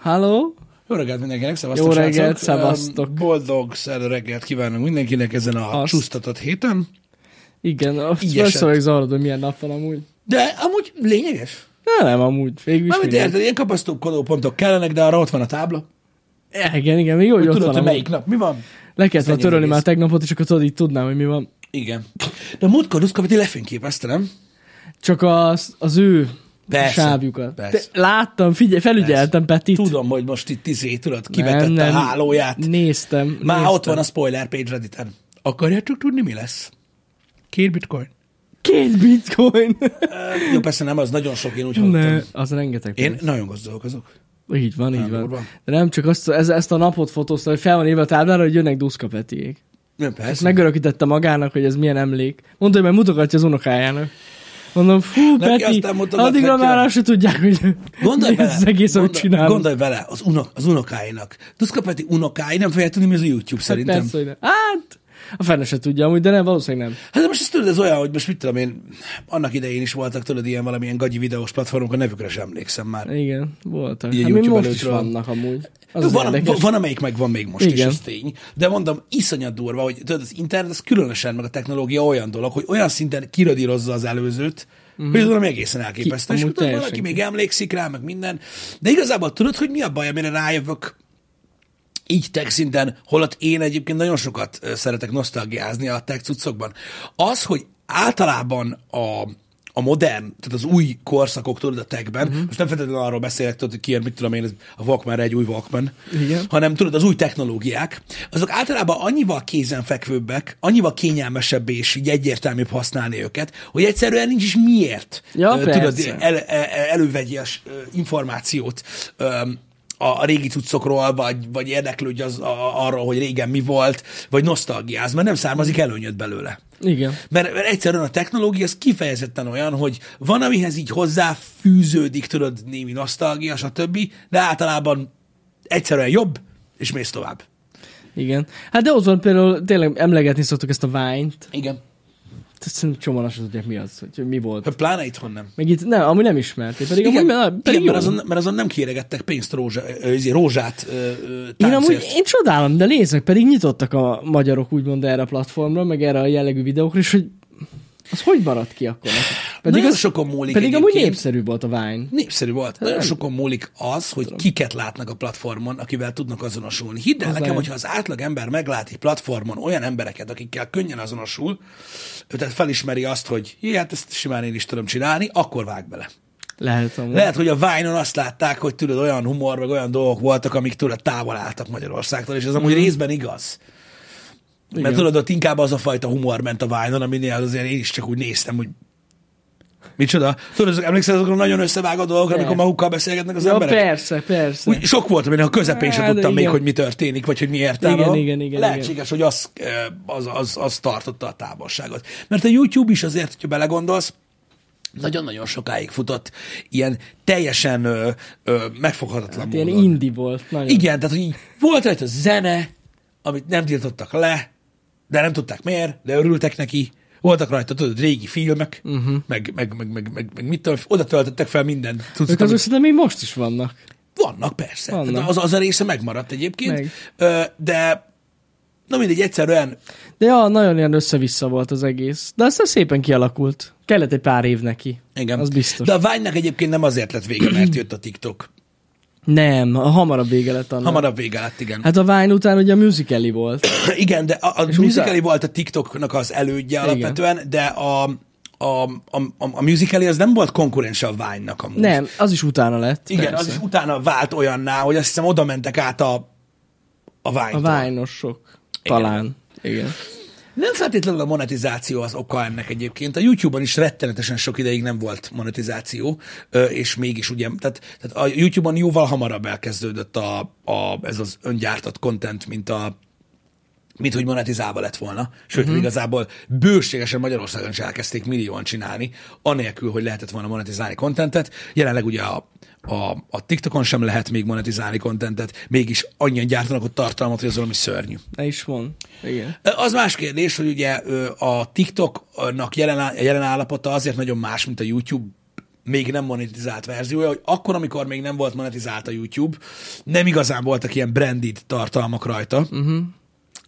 Halló? Jó reggelt mindenkinek, szevasztok Jó reggelt, szevasztok. Boldog szerda reggelt kívánunk mindenkinek ezen a Azt. csúsztatott héten. Igen, persze vagyok zavarod, hogy milyen nap van amúgy. De amúgy lényeges. De nem, amúgy. Végül is Mármint érted, ilyen kapasztókodó pontok kellenek, de arra ott van a tábla. Ja, Igen, igen, még jó, hogy Hogy ott tudod, van hogy amúgy. melyik nap mi van? Le kellett volna törölni már tegnapot, és akkor tudod, így tudnám, hogy mi van. Igen. De a múltkor Duszkapiti lefényképezte, nem? Csak az, az ő Persze, sávjukat. persze. De láttam, figyelj, felügyeltem Petit. Tudom, hogy most itt izé, tudod, kivetette nem, nem. a hálóját. Néztem. Már néztem. ott van a spoiler page Redditen. Akarjátok tudni, mi lesz? Két bitcoin. Két bitcoin. Jó, persze nem, az nagyon sok, én úgy hallottam. ne, az rengeteg. Én pénz. nagyon gazdagok azok. Így van, így Nem van. durva. De nem csak azt, ez, ezt a napot fotózta, hogy fel van írva a táblára, hogy jönnek Duszka Petiék. Nem, Ezt persze. megörökítette magának, hogy ez milyen emlék. Mondta, hogy majd mutogatja az unokájának. Mondom, fú, Neki Peti, aztán mutogathatja. addigra már azt se tudják, hogy Gondolj bele, az egész, gondolj, csinálunk. gondolj bele, az, unok, az unokáinak. Duszka Peti unokái nem fogják tudni, mi az a YouTube Hát szerintem. persze, hogy nem. Hát, a fene se tudja amúgy, de nem, valószínűleg nem. Hát de most ezt tudod, ez olyan, hogy most mit tudom én, annak idején is voltak, tudod, ilyen valamilyen gagyi videós platformok, a nevükre sem emlékszem már. Igen, voltak. Ilyen Hát YouTube most is előttről. vannak amúgy. Az az van, érdekes. van, amelyik meg van még most Igen. is, ez tény. De mondom, iszonyat durva, hogy tudod, az internet, az különösen, meg a technológia olyan dolog, hogy olyan szinten kiradírozza az előzőt, mm-hmm. hogy ez egészen elképesztő. És amúgy tudod, teljesen valaki ki. még emlékszik rá, meg minden. De igazából tudod, hogy mi a baj, amire rájövök így tech szinten, holott én egyébként nagyon sokat szeretek nosztalgiázni a tech cuccokban. Az, hogy általában a, a modern, tehát az új korszakok, tudod, a techben, uh-huh. most nem feltétlenül arról beszélek, tudod, hogy kijön, mit tudom én, ez a Walkman egy új Walkman, Igen. hanem tudod, az új technológiák, azok általában annyival kézenfekvőbbek, annyival kényelmesebb és így egyértelműbb használni őket, hogy egyszerűen nincs is miért Ja, tudod, el, el, elővegyes ö, információt a, a régi cuccokról, vagy, vagy érdeklődj az, a, arról, hogy régen mi volt, vagy nosztalgiáz, mert nem származik előnyöd belőle. Igen. Mert, mert egyszerűen a technológia az kifejezetten olyan, hogy van, amihez így hozzáfűződik, tudod, némi nosztalgia, stb., de általában egyszerűen jobb, és mész tovább. Igen. Hát de ott van például, tényleg emlegetni szoktuk ezt a Vine-t. Igen. Szerintem csomóan azt tudják, mi az, hogy, mi volt. Hát Pláne itthon nem. Meg itt, nem, amúgy nem ismerték. Pedig Igen, amúgy, na, pedig igen mert, azon, mert azon nem kéregettek pénzt rózsa, ö, izé, rózsát ö, Én amúgy, én csodálom, de nézzek, pedig nyitottak a magyarok úgymond erre a platformra, meg erre a jellegű videókra, és hogy az hogy maradt ki akkor? Pedig, Nagyon az, sokon múlik pedig amúgy népszerű volt a Vine. Népszerű volt. Nagyon sokon múlik az, hogy kiket látnak a platformon, akivel tudnak azonosulni. Hidd el Az nekem, lehet. hogyha az átlag ember meglát egy platformon olyan embereket, akikkel könnyen azonosul, ő tehát felismeri azt, hogy "Jé, hát ezt simán én is tudom csinálni, akkor vág bele. Lehet amúgy. Lehet, hogy a Vine-on azt látták, hogy tudod, olyan humor, meg olyan dolgok voltak, amik tudod távol álltak Magyarországtól, és ez amúgy részben igaz. Mert Igen. tudod, ott inkább az a fajta humor ment a Vine-on, aminél azért én is csak úgy néztem, hogy Micsoda? Tudod, azok, emlékszel azokra nagyon összevágó dolgokra, amikor magukkal beszélgetnek az Ja, emberek? persze, persze. Úgy sok volt, aminek a közepén sem Hát, tudtam igen. még, hogy mi történik, vagy hogy mi értelme Igen, igen, igen, Lehetséges, hogy az, ö, az, az, az tartotta a távolságot. Mert a YouTube is azért, hogyha belegondolsz, nagyon-nagyon sokáig futott ilyen teljesen ö, ö, megfoghatatlan Hát ilyen módon. indi volt. Nagyon. Igen, tehát hogy így volt rajta zene, amit nem tiltottak le, de nem tudták miért, de örültek neki. Voltak rajta, tudod, régi filmek, uh-huh. meg, meg, meg, meg, meg, meg mit tudom, oda töltöttek fel minden Ők cuccot, azok szerintem még most is vannak. vannak, persze. Vannak. Vannak. Az, az a része megmaradt egyébként, Meg. De na mindegy, egyszerűen De ja, nagyon ilyen össze-vissza volt az egész. De aztán szépen kialakult. Kellett egy pár év neki. igen. Az biztos. De a Vine-nek egyébként nem azért lett vége, mert jött a TikTok. Nem, a hamarabb vége lett annak. Hamarabb vége lett, igen. Hát a Vine után ugye a musicali volt. Igen, de a, a És musicali utána- volt a TikToknak az elődje Igen. alapvetően, de a, a, a, a, musicali az nem volt konkurense a Vine-nak amúgy. Nem, az is utána lett. Igen, persze. az is utána vált olyanná, hogy azt hiszem oda mentek át a, a Vine-tól. A Vine-osok. Talán. Igen. Nem feltétlenül a monetizáció az oka ennek egyébként. A YouTube-on is rettenetesen sok ideig nem volt monetizáció, és mégis ugye, tehát, tehát a YouTube-on jóval hamarabb elkezdődött a, a, ez az öngyártott content, mint a mint hogy monetizálva lett volna. Sőt, uh-huh. igazából bőségesen Magyarországon is elkezdték millióan csinálni, anélkül, hogy lehetett volna monetizálni kontentet. Jelenleg ugye a, a, a TikTokon sem lehet még monetizálni kontentet, mégis annyian gyártanak ott tartalmat, hogy az valami szörnyű. Ne is van. Igen. Az más kérdés, hogy ugye ö, a TikToknak jelen, jelen állapota azért nagyon más, mint a YouTube még nem monetizált verziója, hogy akkor, amikor még nem volt monetizált a YouTube, nem igazán voltak ilyen branded tartalmak rajta. Uh-huh.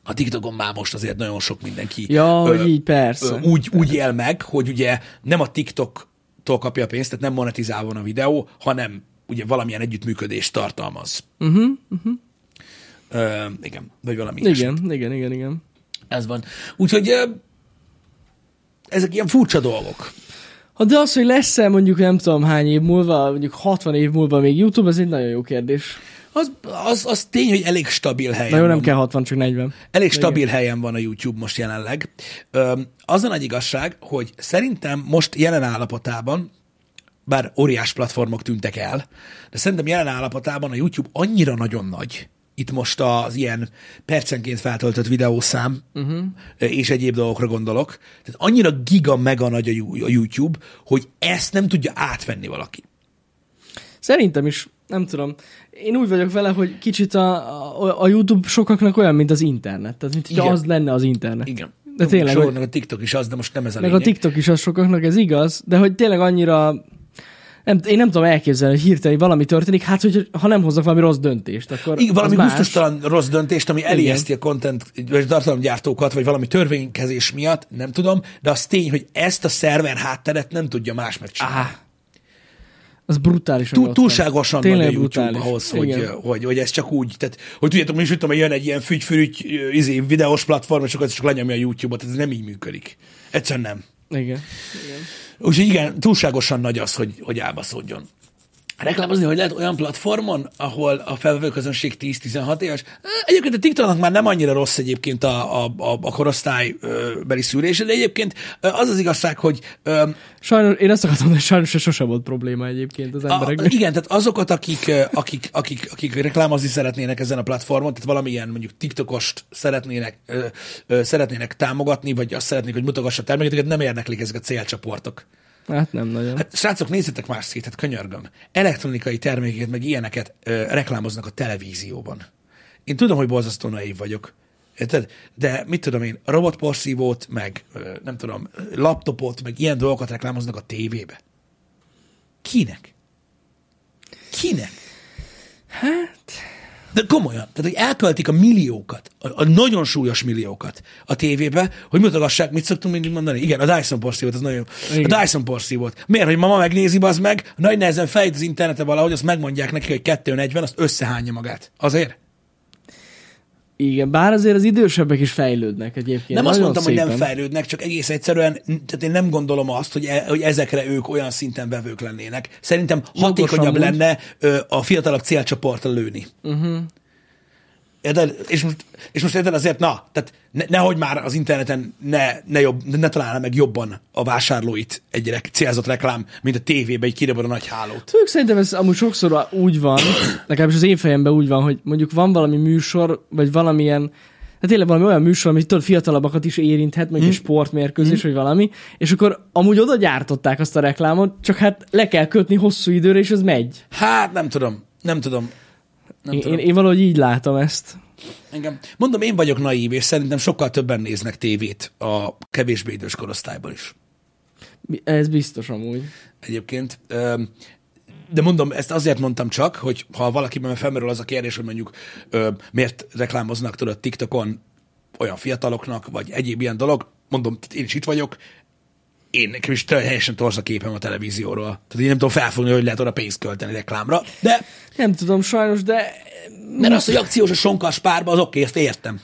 A TikTokon már most azért nagyon sok mindenki Ja, hogy így persze. ö, úgy, úgy él meg, hogy ugye nem a TikTok-tól kapja a pénzt, tehát nem monetizálva van a videó, hanem ugye valamilyen együttműködést tartalmaz. Uh-huh, uh-huh. Ö, igen, vagy valami. Igen, igen, igen, igen. Ez van. Úgyhogy ezek ilyen furcsa dolgok. Ha de az, hogy lesz-e mondjuk nem tudom hány év múlva, mondjuk 60 év múlva még YouTube, ez egy nagyon jó kérdés. Az, az, az tény, hogy elég stabil helyen Na jó, van. nem kell 60, csak 40. Elég De stabil helyen van a YouTube most jelenleg. Öm, Az a nagy igazság, hogy szerintem most jelen állapotában, bár óriás platformok tűntek el, de szerintem jelen állapotában a YouTube annyira nagyon nagy, itt most az ilyen percenként feltöltött videószám uh-huh. és egyéb dolgokra gondolok, tehát annyira giga mega nagy a YouTube, hogy ezt nem tudja átvenni valaki. Szerintem is, nem tudom. Én úgy vagyok vele, hogy kicsit a, a, a YouTube sokaknak olyan, mint az internet. Tehát, mint hogy Igen. az lenne az internet. Igen. De tényleg, Sornak hogy- a TikTok is az, de most nem ez a Meg a lényeg. TikTok is az sokaknak, ez igaz, de hogy tényleg annyira nem, én nem tudom elképzelni, hogy hirtelen valami történik, hát hogy ha nem hoznak valami rossz döntést, akkor Igen, valami gusztustalan rossz döntést, ami elijeszti a content, vagy tartalomgyártókat, vagy valami törvénykezés miatt, nem tudom, de az tény, hogy ezt a szerver hátteret nem tudja más megcsinálni. Á, az brutálisan Túl, túlságosan Tényleg nagy a YouTube brutális. ahhoz, hogy, Igen. hogy, hogy, ez csak úgy, tehát, hogy tudjátok, mi is tudom, hogy jön egy ilyen fügy-fürügy izé, videós platform, és akkor ez csak lenyomja a YouTube-ot, ez nem így működik. Egyszerűen nem. Igen. Úgyhogy igen, túlságosan nagy az, hogy, hogy elbaszódjon. Reklámozni, hogy lehet olyan platformon, ahol a felvevő közönség 10-16 éves. Egyébként a TikToknak már nem annyira rossz egyébként a, a, a, a korosztálybeli szűrése, de egyébként az az igazság, hogy ö, Sajnos, én azt akartam, hogy sajnos ez sosem volt probléma egyébként az a, embereknek. igen, tehát azokat, akik, akik, akik, akik reklámozni szeretnének ezen a platformon, tehát valamilyen mondjuk TikTokost szeretnének, ö, ö, szeretnének támogatni, vagy azt szeretnék, hogy mutogassa a termékeket, nem érdeklik ezek a célcsoportok. Hát nem nagyon. Hát srácok, nézzetek más szét, hát könyörgöm. Elektronikai termékeket, meg ilyeneket ö, reklámoznak a televízióban. Én tudom, hogy borzasztó naív vagyok. Érted? De mit tudom én, robotporszívót, meg ö, nem tudom, laptopot, meg ilyen dolgokat reklámoznak a tévébe. Kinek? Kinek? Hát, De komolyan, tehát hogy elköltik a milliókat, a, a nagyon súlyos milliókat a tévébe, hogy mutogassák, mit szoktunk mindig mondani. Igen, a Dyson porszívót, az nagyon jó. Igen. A Dyson porszívót. Miért, hogy mama megnézi, az meg, nagy nehezen fejt az interneten valahogy, azt megmondják neki, hogy 240, azt összehányja magát. Azért? Igen, bár azért az idősebbek is fejlődnek egyébként. nem azt mondtam, hogy nem szépen. fejlődnek, csak egész egyszerűen, tehát én nem gondolom azt, hogy, e, hogy ezekre ők olyan szinten vevők lennének. Szerintem hatékonyabb amúgy. lenne ö, a fiatalabb célcsoportra lőni. Uh-huh. Érted? És most, és most érted azért, na, tehát ne, nehogy már az interneten ne, ne, jobb, ne találna meg jobban a vásárlóit egy rek, célzott reklám, mint a tévébe, egy kirabod a nagy hálót. Tudjuk, szerintem ez amúgy sokszor úgy van, legalábbis az én fejemben úgy van, hogy mondjuk van valami műsor, vagy valamilyen, hát tényleg valami olyan műsor, ami tudod, fiatalabbakat is érinthet, mondjuk egy sportmérkőzés, vagy valami, és akkor amúgy oda gyártották azt a reklámot, csak hát le kell kötni hosszú időre, és ez megy. Hát nem tudom, nem tudom. Nem Én, tudom. én, valahogy így látom ezt. Engem. Mondom, én vagyok naív, és szerintem sokkal többen néznek tévét a kevésbé idős korosztályban is. Ez biztos amúgy. egyébként. De mondom, ezt azért mondtam csak, hogy ha valakiben felmerül az a kérdés, hogy mondjuk miért reklámoznak tudod TikTokon olyan fiataloknak, vagy egyéb ilyen dolog, mondom, én is itt vagyok, én nekem is teljesen torz a képem a televízióról. Tehát én nem tudom felfogni, hogy lehet oda pénzt költeni reklámra, de Nem tudom sajnos, de mert az, hogy akciós a sonkas párba, az oké, ezt értem.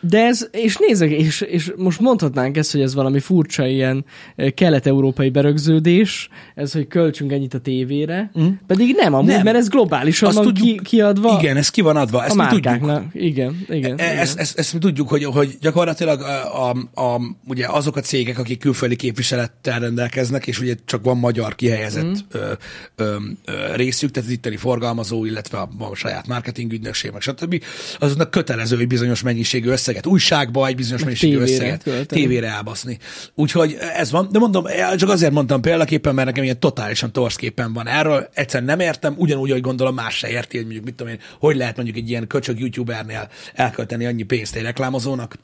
De ez, és nézzek, és, és most mondhatnánk ezt, hogy ez valami furcsa ilyen eh, kelet-európai berögződés, ez, hogy költsünk ennyit a tévére, mm. pedig nem amúgy, Nem. mert ez globálisan Azt van tudjuk- ki, kiadva Igen, ez ki van adva, a ezt mi tudjuk. Igen, igen. E- igen. Ezt, ezt, ezt mi tudjuk, hogy, hogy gyakorlatilag a, a, a, ugye azok a cégek, akik külföldi képviselettel rendelkeznek, és ugye csak van magyar kihelyezett mm. ö, ö, ö, részük, tehát az itteni forgalmazó, illetve a, a saját marketing ügynökség, meg stb. azoknak kötelező, hogy bizonyos mennyiségű összeget újságba, egy bizonyos mennyiségű összeget költeni. tévére elbaszni. Úgyhogy ez van, de mondom, csak azért mondtam példaképpen, mert nekem ilyen totálisan torsz képen van erről, egyszerűen nem értem, ugyanúgy, hogy gondolom más se érti, hogy mondjuk mit tudom én, hogy lehet mondjuk egy ilyen köcsög youtubernél elkölteni annyi pénzt egy reklámozónak,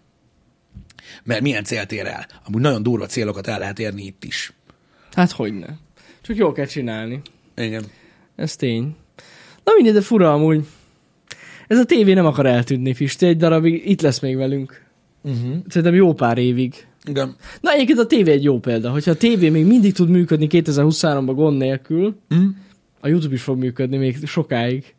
mert milyen célt ér el. Amúgy nagyon durva célokat el lehet érni itt is. Hát hogyne. Csak jól kell csinálni. Igen. Ez tény. Na mindegy, de fura amúgy. Ez a tévé nem akar eltűnni, Pisti, egy darabig itt lesz még velünk. Uh-huh. Szerintem jó pár évig. Igen. Na egyébként a tévé egy jó példa. Hogyha a tévé még mindig tud működni 2023-ban gond nélkül, Mm. a YouTube is fog működni még sokáig.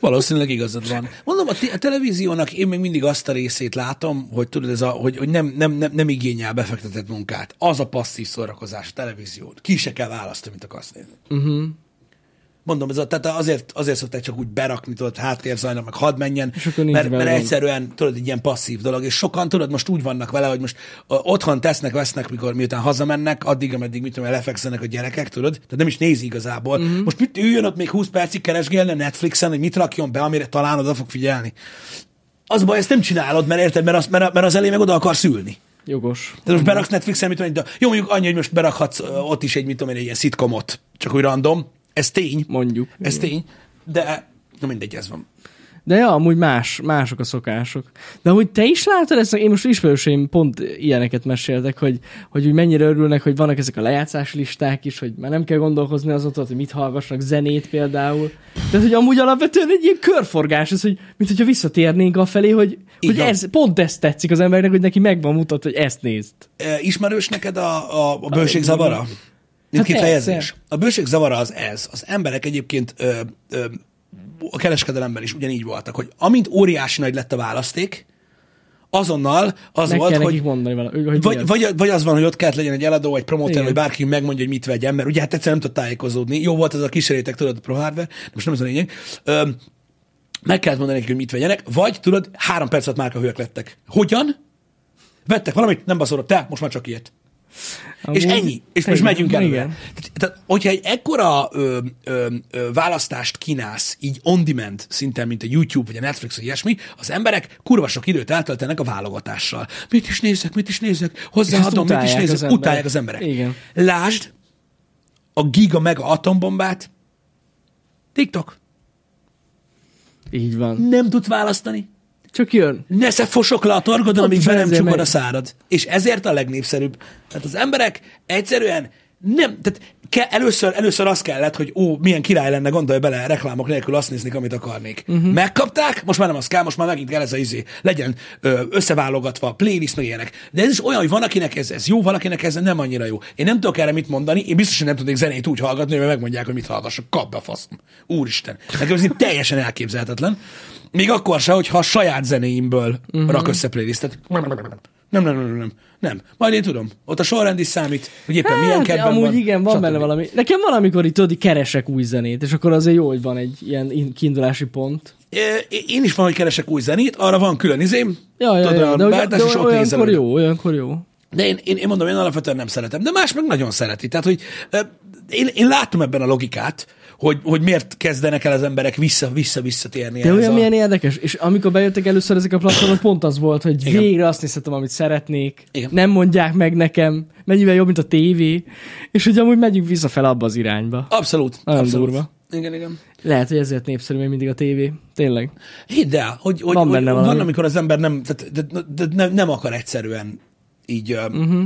Valószínűleg igazad van. Mondom, a, te- a televíziónak én még mindig azt a részét látom, hogy tudod, ez a, hogy, hogy nem, nem, nem, nem igényel befektetett munkát. Az a passzív szórakozás a televízión. Ki se kell választani, mit akarsz nézni. Uh-huh. Mondom, ez a, tehát azért, azért szokták csak úgy berakni, tudod, háttérzajnak, meg hadd menjen, mert, mert egyszerűen, tudod, egy ilyen passzív dolog, és sokan, tudod, most úgy vannak vele, hogy most uh, otthon tesznek, vesznek, mikor miután hazamennek, addig, ameddig, mit tudom, lefekszenek a gyerekek, tudod, tehát nem is nézi igazából. Mhm. Uh-huh. Most mit üljön ott még 20 percig keresgélne Netflixen, hogy mit rakjon be, amire talán oda fog figyelni. Az baj, ezt nem csinálod, mert érted, mert az, mert, mert az elé meg oda akarsz ülni. Jogos. Tehát most beraksz Netflixen, mit tudom, de jó, mondjuk annyi, hogy most berakhatsz ott is egy, mit tudom én, egy ilyen szitkomot, csak úgy random. Ez tény. Mondjuk. Ez tény, de na mindegy, ez van. De ja, amúgy más, mások a szokások. De hogy te is látod ezt? Én most ismerőseim pont ilyeneket meséltek, hogy, hogy úgy mennyire örülnek, hogy vannak ezek a lejátszás listák is, hogy már nem kell gondolkozni azon, tudod, hogy mit hallgassanak, zenét például. De hogy amúgy alapvetően egy ilyen körforgás, ez, hogy mint hogyha visszatérnénk a felé, hogy, Így hogy ez, pont ezt tetszik az embernek, hogy neki megvan mutat, hogy ezt nézd. E, Ismerős neked a, a, a bőségzavara? Mint Hát kifejezés. persze. A bőségzavara az ez. Az emberek egyébként ö, ö, a kereskedelemben is ugyanígy voltak, hogy amint óriási nagy lett a választék, azonnal az Meg volt, hogy mondani vala, hogy Vagy, az. vagy, vagy az van, hogy ott kellett legyen egy eladó, vagy promóter, vagy bárki megmondja, hogy mit vegyen, mert ugye hát egyszerűen nem tud tájékozódni. Jó volt ez a kísérletek, tudod, a Pro Hardware, de most nem ez a lényeg. Öm, meg kellett mondani nekik, hogy mit vegyenek, vagy tudod, három perc alatt márkahőek lettek. Hogyan? Vettek valamit, nem baszolok, te, most már csak ilyet. És Amúgy- ennyi. És most megyünk előre. igen. Tehát, tehát, hogyha egy ekkora ö, ö, ö, választást kínálsz, így on-demand szinten, mint a YouTube vagy a Netflix vagy ilyesmi, az emberek kurva sok időt eltöltenek a válogatással. Mit is nézek, mit is nézek, hozzáadom, mit is nézek, az emberek. utálják az emberek. Igen. Lásd a giga mega atombombát, TikTok. Így van. Nem tudsz választani. Csak jön. Nesze fosok le a torgodon, amíg be nem megy. a szárad. És ezért a legnépszerűbb. Tehát az emberek egyszerűen nem, tehát ke, először, először az kellett, hogy ó, milyen király lenne, gondolj bele, reklámok nélkül azt nézni, amit akarnék. Uh-huh. Megkapták, most már nem az kell, most már megint kell ez a izé. Legyen ö, összeválogatva, playlist, meg ilyenek. De ez is olyan, hogy van, akinek ez, ez jó, van, akinek ez nem annyira jó. Én nem tudok erre mit mondani, én biztos, hogy nem tudnék zenét úgy hallgatni, hogy megmondják, hogy mit hallgassak. Kap be a faszom. Úristen. Nekem ez teljesen elképzelhetetlen. Még akkor se, hogyha a saját zenéimből uh-huh. rak össze playlistet. Nem, nem, nem, nem, nem. Nem. Majd én tudom. Ott a sorrend is számít, hogy éppen milyen Hát, kedven amúgy van. igen, van stb. benne valami. Nekem van, amikor itt tudod, keresek új zenét, és akkor azért jó, hogy van egy ilyen in- kiindulási pont. É, Én is van, hogy keresek új zenét, arra van külön izém. Ja, ja, tudod, ja, olyan de, de nézel olyankor jó, olyankor jó. De én, én, én mondom, én alapvetően nem szeretem, de más meg nagyon szereti. Tehát, hogy én, én látom ebben a logikát, hogy, hogy miért kezdenek el az emberek vissza, vissza, visszatérni. De olyan a... milyen érdekes, és amikor bejöttek először ezek a platformok, pont az volt, hogy Igen. végre azt nézhetem, amit szeretnék, Igen. nem mondják meg nekem, mennyivel jobb, mint a tévé, és hogy amúgy megyünk visszafel abba az irányba. Abszolút. Nagyon abszolút. durva. Igen, igen. Lehet, hogy ezért népszerű még mindig a tévé. Tényleg. Hidd el, hogy, hogy, Van hogy van, amikor az ember nem, tehát, de, de, de nem, nem akar egyszerűen így, uh-huh.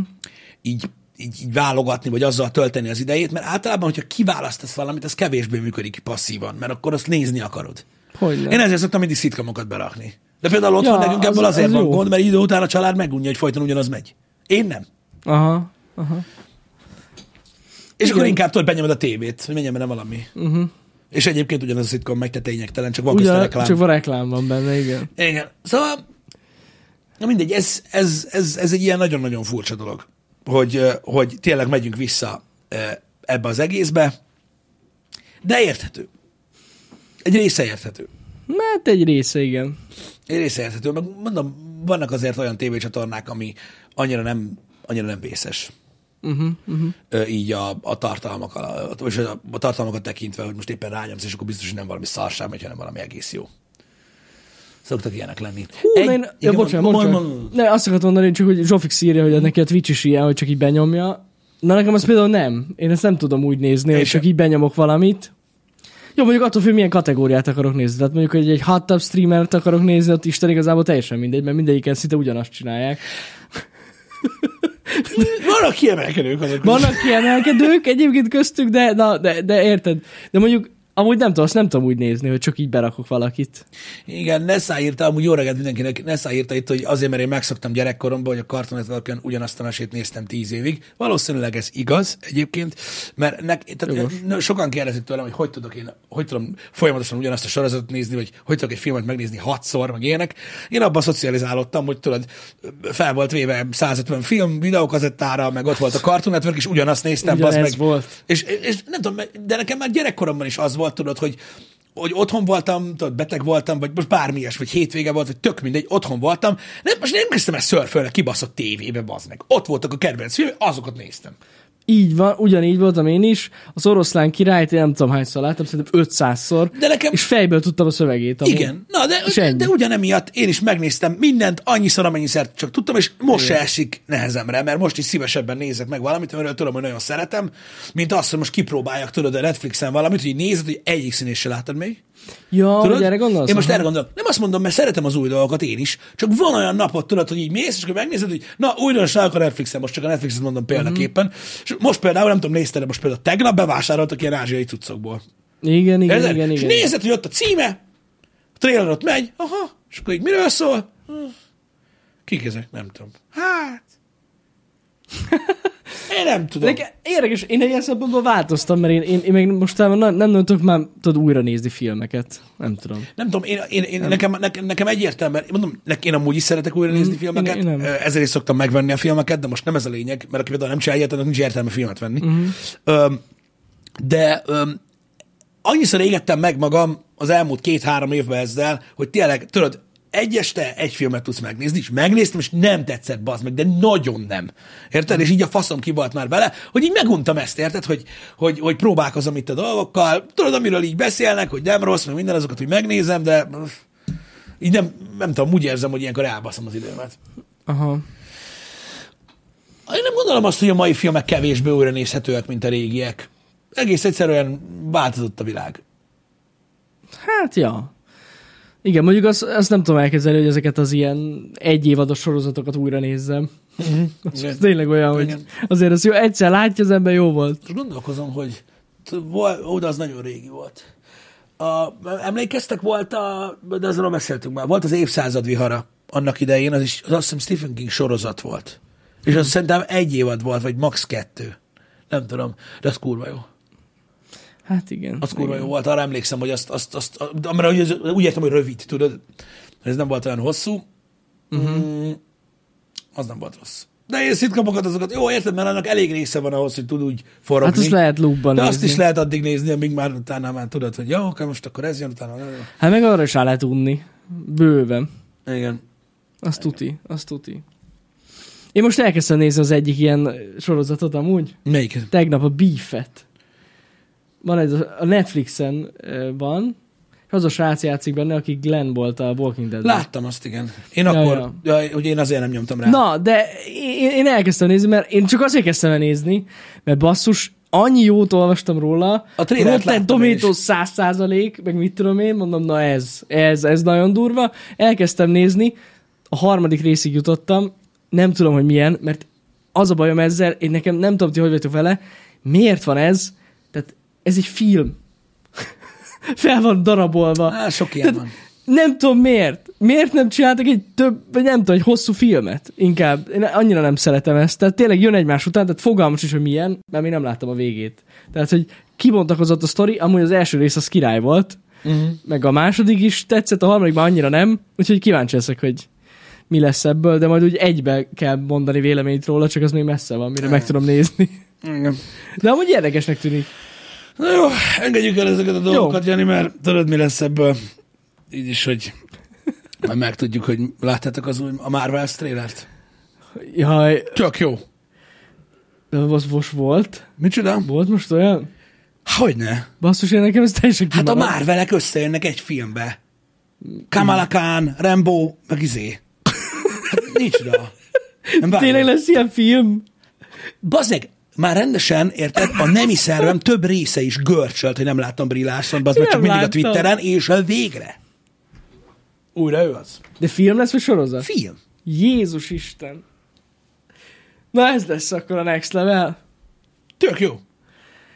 így, így, így válogatni, vagy azzal tölteni az idejét, mert általában, hogyha kiválasztasz valamit, az kevésbé működik passzívan, mert akkor azt nézni akarod. Hogy? Én ezért szoktam mindig szitkomokat berakni. De például otthon Ja, nekünk az- ebből azért az van jó. gond, mert idő után a család megunja, hogy folyton ugyanaz megy. Én nem. Aha, aha. És Igen. akkor inkább tudod, benyomod a tévét, hogy menjen benne valami. Uh-huh. És egyébként ugyanaz a szitkom megy, te tényegtelen, csak van Ugyan, reklám. csak van reklám van benne, igen. Igen. Szóval, na mindegy, ez, ez, ez, ez egy ilyen nagyon-nagyon furcsa dolog, hogy, hogy tényleg megyünk vissza ebbe az egészbe, de érthető. Egy része érthető. Hát egy része, igen. Egy része érthető, meg mondom, vannak azért olyan tévécsatornák, ami annyira nem, annyira nem vészes. Uh-huh, uh-huh. Így a, a tartalmakkal, vagy a, a tartalmakat tekintve, hogy most éppen rányomsz, és akkor biztos, hogy nem valami szarság megy, hanem valami egész jó. Szoktak ilyenek lenni. Hú, Egy, én, ja, bocsánat, mond- mond- mond- Ne, azt akartam mondani, csak hogy Zsofix írja, hogy neki a Twitch is ilyen, hogy csak így benyomja. Na nekem az például nem. Én ezt nem tudom úgy nézni, hogy Én csak sem. így benyomok valamit. Jó, mondjuk attól függ, milyen kategóriát akarok nézni. Tehát mondjuk, hogy egy hot tub streamert akarok nézni, ott Isten igazából teljesen mindegy, mert mindegyiken szinte ugyanazt csinálják. Vannak kiemelkedők azok. Vannak kiemelkedők egyébként köztük, de, na, de, de érted? De mondjuk Amúgy nem tudom, azt nem tudom úgy nézni, hogy csak így berakok valakit. Igen, Nessa írta, amúgy jó reggelt mindenkinek, Nessa írta itt, hogy azért, mert én megszoktam gyerekkoromban, hogy a Cartoon network ugyanazt a mesét néztem tíz évig. Valószínűleg ez igaz egyébként, mert nek, tehát, Jogos. n- sokan kérdezik tőlem, hogy hogy tudok én, hogy tudom folyamatosan ugyanazt a sorozatot nézni, vagy hogy tudok egy filmet megnézni hatszor, meg ilyenek. Én abban szocializálódtam, hogy tudod, fel volt véve 150 film videókazettára, meg ott volt a Cartoon Network, és ugyanazt néztem, Ugyanez meg. volt. És, és nem tudom, de nekem már gyerekkoromban is az volt, tudod, hogy hogy otthon voltam, tudod, beteg voltam, vagy most bármi ilyes, vagy hétvége volt, vagy tök mindegy, otthon voltam. Nem, most nem kezdtem ezt szörfölni kibaszott tévébe, bazd meg. Ott voltak a kedvenc filmek, azokat néztem. Így van, ugyanígy voltam én is. Az oroszlán királyt én nem tudom hányszor láttam, szerintem 500-szor. De nekem- És fejből tudtam a szövegét. Amúgy. Igen, na de, de, de ugyanemiatt én is megnéztem mindent annyiszor, amennyiszer csak tudtam, és most se esik nehezemre, mert most is szívesebben nézek meg valamit, amiről tudom, hogy nagyon szeretem, mint azt, hogy most kipróbáljak, tudod, a Netflixen valamit, hogy nézed, hogy egyik színés se láttad még. Ja, Tudod? erre gondolsz? Én most erre gondolok. Nem azt mondom, mert szeretem az új dolgokat én is, csak van olyan napot, tudod, hogy így mész, és akkor megnézed, hogy na, újdonságok a Netflixen, most csak a Netflixet mondom példaképpen. Mhm. És most például, nem tudom, nézted, most például tegnap bevásároltak ilyen ázsiai cuccokból. Igen, igen, Érted? igen, és igen. nézed, hogy ott a címe, a trailer ott megy, aha, és akkor így miről szól? Hm. Kik ezek? Nem tudom. Hát... Én nem tudom. Nekem érdekes, én ilyen szempontból változtam, mert én, én, én még mostában nem, nem, nem tudok már tudod, újra nézni filmeket. Nem tudom. Nem tudom, én, én, én nekem, nekem, nekem egyértelműen, mondom, én amúgy is szeretek újra nézni Mm, filmeket, én- én nem. ezért is szoktam megvenni a filmeket, de most nem ez a lényeg, mert aki például nem csinálja, annak nincs értelme filmet venni. Öm, de öm, annyiszor égettem meg magam az elmúlt két-három évben ezzel, hogy tényleg, tudod, egy este egy filmet tudsz megnézni, és megnéztem, és nem tetszett, bazd meg, de nagyon nem. Érted? És így a faszom ki volt már vele, hogy így meguntam ezt, érted? Hogy, hogy, hogy próbálkozom itt a dolgokkal, tudod, amiről így beszélnek, hogy nem rossz, meg minden azokat, hogy megnézem, de így nem, nem tudom, úgy érzem, hogy ilyenkor elbaszom az időmet. Aha. Én nem gondolom azt, hogy a mai filmek kevésbé újra nézhetőek, mint a régiek. Egész egyszerűen változott a világ. Hát, ja. Igen, mondjuk azt, azt nem tudom elkezdeni, hogy ezeket az ilyen egyévados sorozatokat újra nézzem. Az Igen. tényleg olyan, hogy Igen. azért az jó, egyszer látja az ember, jó volt. Most gondolkozom, hogy de az nagyon régi volt. A, emlékeztek, volt a, de azról beszéltünk már, volt az évszázad vihara annak idején, az is, az azt hiszem Stephen King sorozat volt. És az szerintem egy évad volt, vagy max. kettő. Nem tudom, de az kurva jó. Hát igen. Az kurva jó volt, arra emlékszem, hogy azt, azt, azt amire úgy, úgy értem, hogy rövid, tudod? Ez nem volt olyan hosszú. Uh-huh. Mm, az nem volt rossz. De én szitkamokat azokat, jó, érted, mert annak elég része van ahhoz, hogy tud úgy forogni. Hát azt lehet loopban De azt nézni. is lehet addig nézni, amíg már utána már tudod, hogy jó, oké, most akkor ez jön, utána. Hát meg arra is rá lehet unni. Bőven. Igen. Azt tuti, azt tuti. Én most elkezdtem nézni az egyik ilyen sorozatot amúgy. Melyik? Tegnap a Beef-et. Van egy, a Netflixen van, és az a srác játszik benne, aki Glenn volt a Walking dead Láttam azt, igen. Én Ja, akkor, ja, hogy én azért nem nyomtam rá. Na, de én, én elkezdtem nézni, mert én csak azért kezdtem el nézni, mert basszus, annyi jót olvastam róla, A Rotten Tomatoes 100 százalék, meg mit tudom én, mondom, na ez, ez, ez nagyon durva. Elkezdtem nézni, a harmadik részig jutottam, nem tudom, hogy milyen, mert az a bajom ezzel, én nekem nem tudom, ti hogy vagytok vele, miért van ez, ez egy film. Fel van darabolva. Á, sok ilyen van. Nem tudom miért. Miért nem csináltak egy több, vagy nem tudom, egy hosszú filmet? Inkább. Én annyira nem szeretem ezt. Tehát tényleg jön egymás után, tehát fogalmas is, hogy milyen, mert még nem láttam a végét. Tehát, hogy kibontakozott a sztori, amúgy az első rész az király volt, Uh-huh. meg a második is tetszett, a harmadik már annyira nem, úgyhogy kíváncsi leszek, hogy mi lesz ebből, de majd úgy egybe kell mondani véleményt róla, csak az még messze van, mire meg tudom nézni. Igen. De amúgy érdekesnek tűnik. Na jó, engedjük el ezeket a dolgokat, Jani, mert tudod, mi lesz ebből. Így is, hogy majd megtudjuk, hogy láttátok az új, a Marvel trailert. Jaj, Tök jó. de az most volt? Micsoda? Volt most olyan? Hogyne? Basszus, én nekem ez teljesen Hát a. Marvelek összejönnek egy filmbe. Kamala Khan, Rambo, meg izé. Hát nincs rá. Nem. Tényleg lesz ilyen film? Bazdmeg, már rendesen, érted, a nemi szervem több része is görcsölt, hogy nem láttam Brie Larson, meg Nem csak mindig a. Twitteren, és végre. Újra ő az. De film lesz, vagy sorozat? Film. Jézus Isten. Na ez lesz akkor a next level. Tök jó.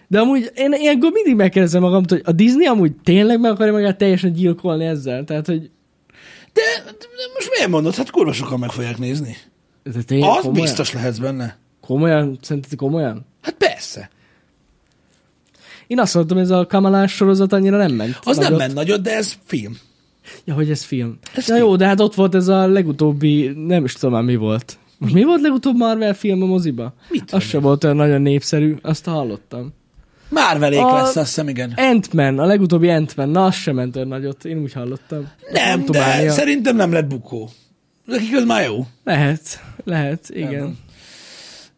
De amúgy én ilyenkor mindig megkérdezem magamtól, hogy a Disney amúgy tényleg meg akarja magát teljesen gyilkolni ezzel? Tehát, hogy De, de most miért mondod? Hát kurva sokan meg fogják nézni. tényleg Az komolyan? biztos lehetsz benne. Komolyan? Szerinted komolyan? Hát persze. Én azt mondtam, ez a kamalás sorozat annyira nem ment. Az nem nagyot. ment nagyot, de ez film. Ja, hogy ez film. Ez Na film. jó, de hát ott volt ez a legutóbbi, nem is tudom már mi volt. Most mi volt legutóbb Marvel film a moziba? Mit Az sem volt olyan nagyon népszerű, azt hallottam. Már a... Lesz, azt hiszem, igen. Ant-Man, a legutóbbi Ant-Man, na az sem ment olyan nagyot, én úgy hallottam. Nem, de Tumánia. szerintem nem lett bukó. Nekik az már jó. Lehet, lehet, igen. Ö,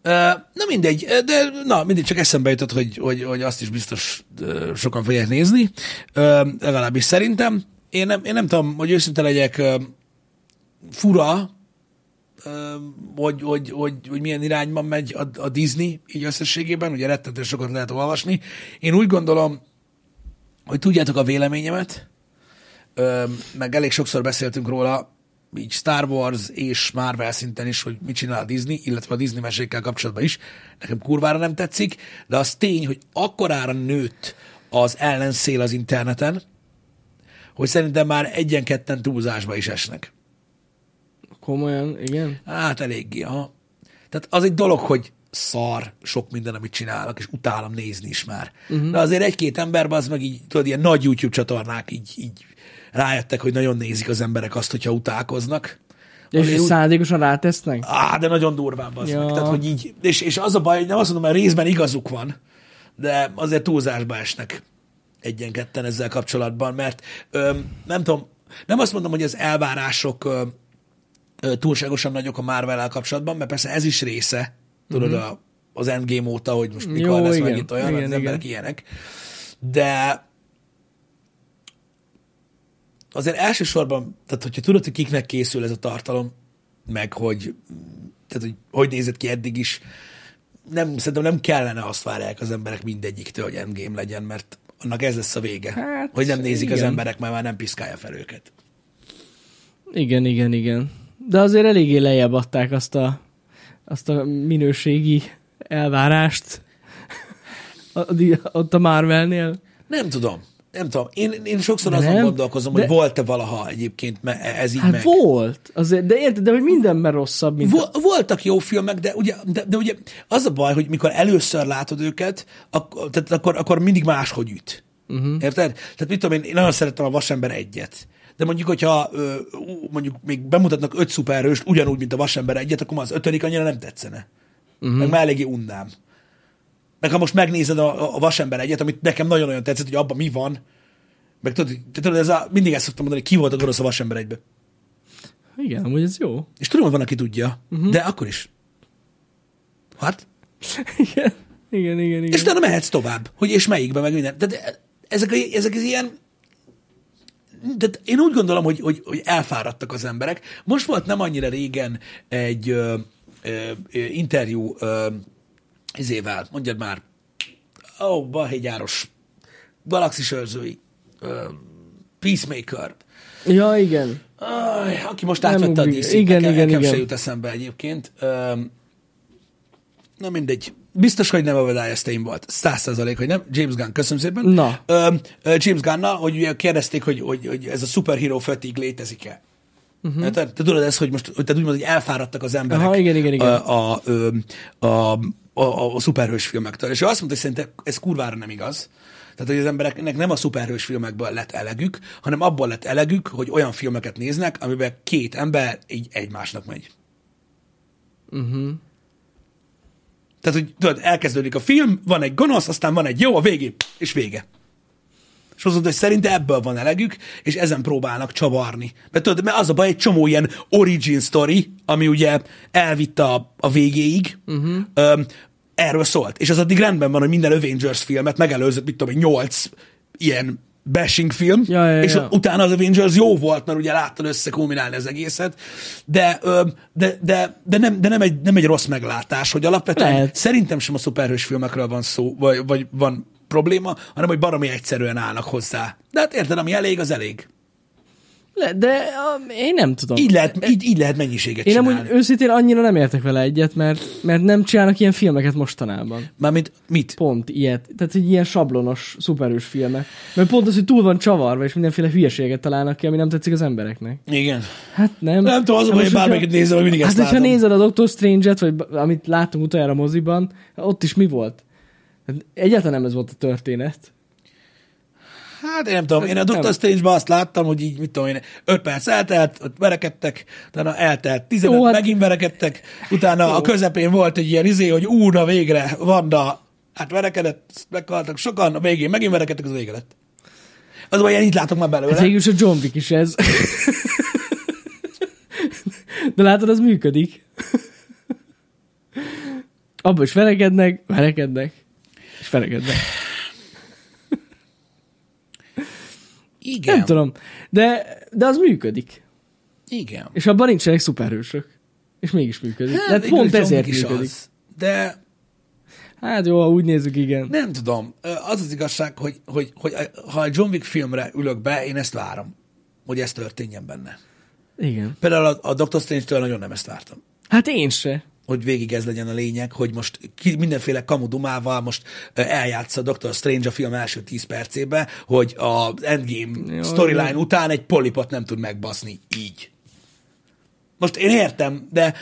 Na mindegy, de na mindegy, csak eszembe jutott, hogy, hogy, hogy azt is biztos sokan fogják nézni. Legalábbis szerintem. Én nem, én nem tudom, hogy őszinte legyek, fura, hogy, hogy, hogy, hogy milyen irányban megy a, a Disney így összességében, ugye rettentően sokat lehet olvasni. Én úgy gondolom, hogy tudjátok a véleményemet, meg elég sokszor beszéltünk róla, így Star Wars és Marvel szinten is, hogy mit csinál a Disney, illetve a Disney mesékkel kapcsolatban is. Nekem kurvára nem tetszik, de az tény, hogy akkorára nőtt az ellenszél az interneten, hogy szerintem már egyen-ketten túlzásba is esnek. Komolyan, igen. Hát eléggé, ha. Tehát az egy dolog, hogy szar sok minden, amit csinálnak, és utálom nézni is már. Uh-huh. De azért egy-két emberben az meg így, tudod, ilyen nagy YouTube csatornák így, így rájöttek, hogy nagyon nézik az emberek azt, hogyha utálkoznak. És úgy- szándékosan rátesznek? Á, de nagyon durván az Ja. meg. Tehát, hogy így, és, és az a baj, hogy nem azt mondom, mert részben igazuk van, de azért túlzásba esnek egyen-ketten ezzel kapcsolatban, mert ö, nem tudom, nem azt mondom, hogy az elvárások ö, ö, túlságosan nagyok a marvel kapcsolatban, mert persze ez is része, tudod, a, az Endgame óta, hogy most mikor Jó, lesz igen. megint olyan, Igen, az emberek igen. ilyenek. De azért elsősorban, tehát hogyha tudod, hogy kiknek készül ez a tartalom, meg hogy, tehát, hogy, hogy nézett ki eddig is, nem, szerintem nem kellene azt várják az emberek mindegyiktől, hogy endgame legyen, mert annak ez lesz a vége. Hát, hogy nem nézik az igen. emberek, mert már nem piszkálja fel őket. Igen, igen, igen. De azért eléggé lejjebb adták azt a, azt a minőségi elvárást ott a Marvelnél. Nem tudom. Nem tudom. Én, én sokszor De azon nem. gondolkozom, De- hogy volt-e valaha egyébként ez így Hát meg. volt, azért, de érted, de hogy mindenben rosszabb, mint... Vo- voltak jó filmek, de ugye, de, de ugye az a baj, hogy mikor először látod őket, akkor, tehát akkor, akkor mindig máshogy üt. Uh-huh. Érted? Tehát mit tudom én, én nagyon szerettem a Vasember egyet. De mondjuk, hogyha mondjuk még bemutatnak öt szuperhőst ugyanúgy, mint a Vasember egyet, akkor már az ötödik annyira nem tetszene. Uh-huh. Meg már eléggé unnám. Meg ha most megnézed a, a Vasember egyet, amit nekem nagyon-nagyon tetszett, hogy abban mi van, meg tudod, te tudod ez a, mindig ezt szoktam mondani, ki volt a gonosz a Vasember egybe. Igen, amúgy ez jó. És tudom, hogy van, aki tudja, uh-huh. de akkor is. Hát? Igen, igen, igen. igen. És utána mehetsz tovább, hogy és melyikbe, meg minden. Tehát ezek, a- ezek az ilyen de én úgy gondolom, hogy, hogy, hogy elfáradtak az emberek. Most volt nem annyira régen egy ö, ö, ö, interjú ö, izével, mondjad már, ó, oh, balhégyáros, galaxis őrzői, ö, Peacemaker, Ja, igen. Aj, aki most Nem átvette a ugrik. dc Igen, nekem, igen, nekem se igen. jut eszembe egyébként. Öm, na mindegy. Biztos, hogy nem Obadiah Stane volt. Száz százalék, hogy nem. James Gunn, köszönöm szépen. Na. Ö, James Gunn-nal, hogy kérdezték, hogy, hogy, hogy ez a superhero fatigue létezik-e. Uh-huh. Te, te tudod ezt, hogy most, hogy te úgymond, hogy elfáradtak az emberek Aha, igen, igen, igen. A, a, a, a, a, a szuperhős filmektől. És ő azt mondta, hogy szerintem ez kurvára nem igaz. Tehát, hogy az embereknek nem a szuperhős filmekből lett elegük, hanem abból lett elegük, hogy olyan filmeket néznek, amiben két ember így egymásnak megy. Uh-huh. Tehát, hogy tudod, elkezdődik a film, van egy gonosz, aztán van egy jó, a végén, és vége. És azt mondta, hogy szerinte ebből van elegük, és ezen próbálnak csavarni. Mert tudod, mert az a baj, egy csomó ilyen origin story, ami ugye elvitte a, a végéig, uh-huh. öm, erről szólt. És az addig rendben van, hogy minden Avengers filmet megelőzött, mit tudom, nyolc ilyen bashing film, Ja, ja, és ja. utána az Avengers jó volt, mert ugye láttad összekulminálni az egészet, de, de, de, de, nem, de nem, egy, nem egy rossz meglátás, hogy alapvetően Lehet. szerintem sem a szuperhős filmekről van szó, vagy, vagy van probléma, hanem hogy baromi egyszerűen állnak hozzá. De hát érted, ami elég, az elég. Le, de a, én nem tudom. Így lehet, így, így lehet mennyiséget Én csinálni. amúgy őszintén annyira nem értek vele egyet, mert, mert nem csinálnak ilyen filmeket mostanában. Mármint mit? Pont ilyet. Tehát egy ilyen sablonos, szuperős filmek. Mert pont az, hogy túl van csavarva, és mindenféle hülyeséget találnak ki, ami nem tetszik az embereknek. Igen. Hát nem. Nem tudom, az, Hát hogy én bármelyiket nézem, hogy mindig Hát, ezt hogyha látom. nézed a Doctor Strange-et, vagy amit láttunk utoljára moziban, ott is mi volt? Egyáltalán nem ez volt a történet. Hát én nem tudom, én a. Doctor Strange-ben azt láttam, hogy így, mit tudom én, 5 perc eltelt, ott verekedtek, utána eltelt 15, Jó, hát- megint verekedtek, utána a közepén volt egy ilyen izé, hogy úrna végre, Vanda, hát verekedett, meghaltak sokan, a végén megint verekedtek, az vége lett. Az olyan, itt látok már belőle. Végül is a John Wick is ez. De látod, az működik. Abba is verekednek, verekednek, és verekednek. Igen. Nem tudom, de, de az működik. Igen. És abban nincsenek szuperhősök. És mégis működik. Hát, végül pont ezért is működik. Az. De Hát jó, úgy nézzük, igen. nem tudom, az az igazság, hogy, hogy, hogy ha egy John Wick filmre ülök be, én ezt várom, hogy ez történjen benne. Igen. Például a, a Doctor Strange-től nagyon nem ezt vártam. Hát én se. Hogy végig ez legyen a lényeg, hogy most ki, mindenféle kamudumával most ö, eljátsza Dr. Strange a film első 10 percébe, hogy az Endgame storyline után egy polipot nem tud megbaszni így. Most én értem, de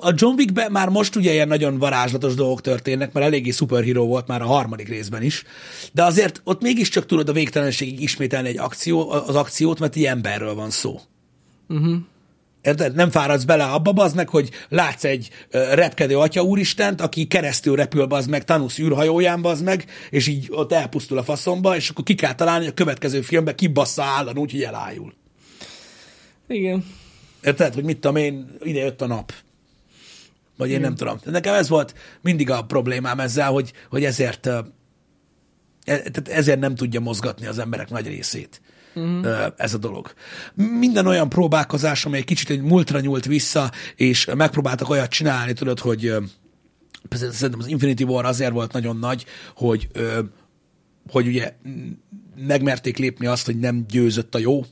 a John Wickben már most ugye ilyen nagyon varázslatos dolgok történnek, mert eléggé szuperhíró volt már a harmadik részben is, de azért ott mégiscsak tudod a végtelenségig ismételni egy akció, az akciót, mert egy emberről van szó. Érted? Nem fáradsz bele abba, bazd meg, hogy látsz egy repkedő atya úristent, aki keresztül repül, bazd meg, Thanos űrhajóján, bazd meg, és így ott elpusztul a faszomba, és akkor ki kell találni, hogy a következő filmben kibassza állan úgy, hogy elájul. Igen. Érted? Hogy mit tudom én, ide jött a nap. Vagy én nem tudom. Nekem ez volt mindig a problémám ezzel, hogy, hogy ezért, e- ezért nem tudja mozgatni az emberek nagy részét. Uh-huh. ez a dolog. Minden olyan próbálkozás, amely kicsit egy múltra nyúlt vissza, és megpróbáltak olyat csinálni, tudod, hogy szerintem az Infinity War azért volt nagyon nagy, hogy, hogy ugye megmerték lépni azt, hogy nem győzött a jó,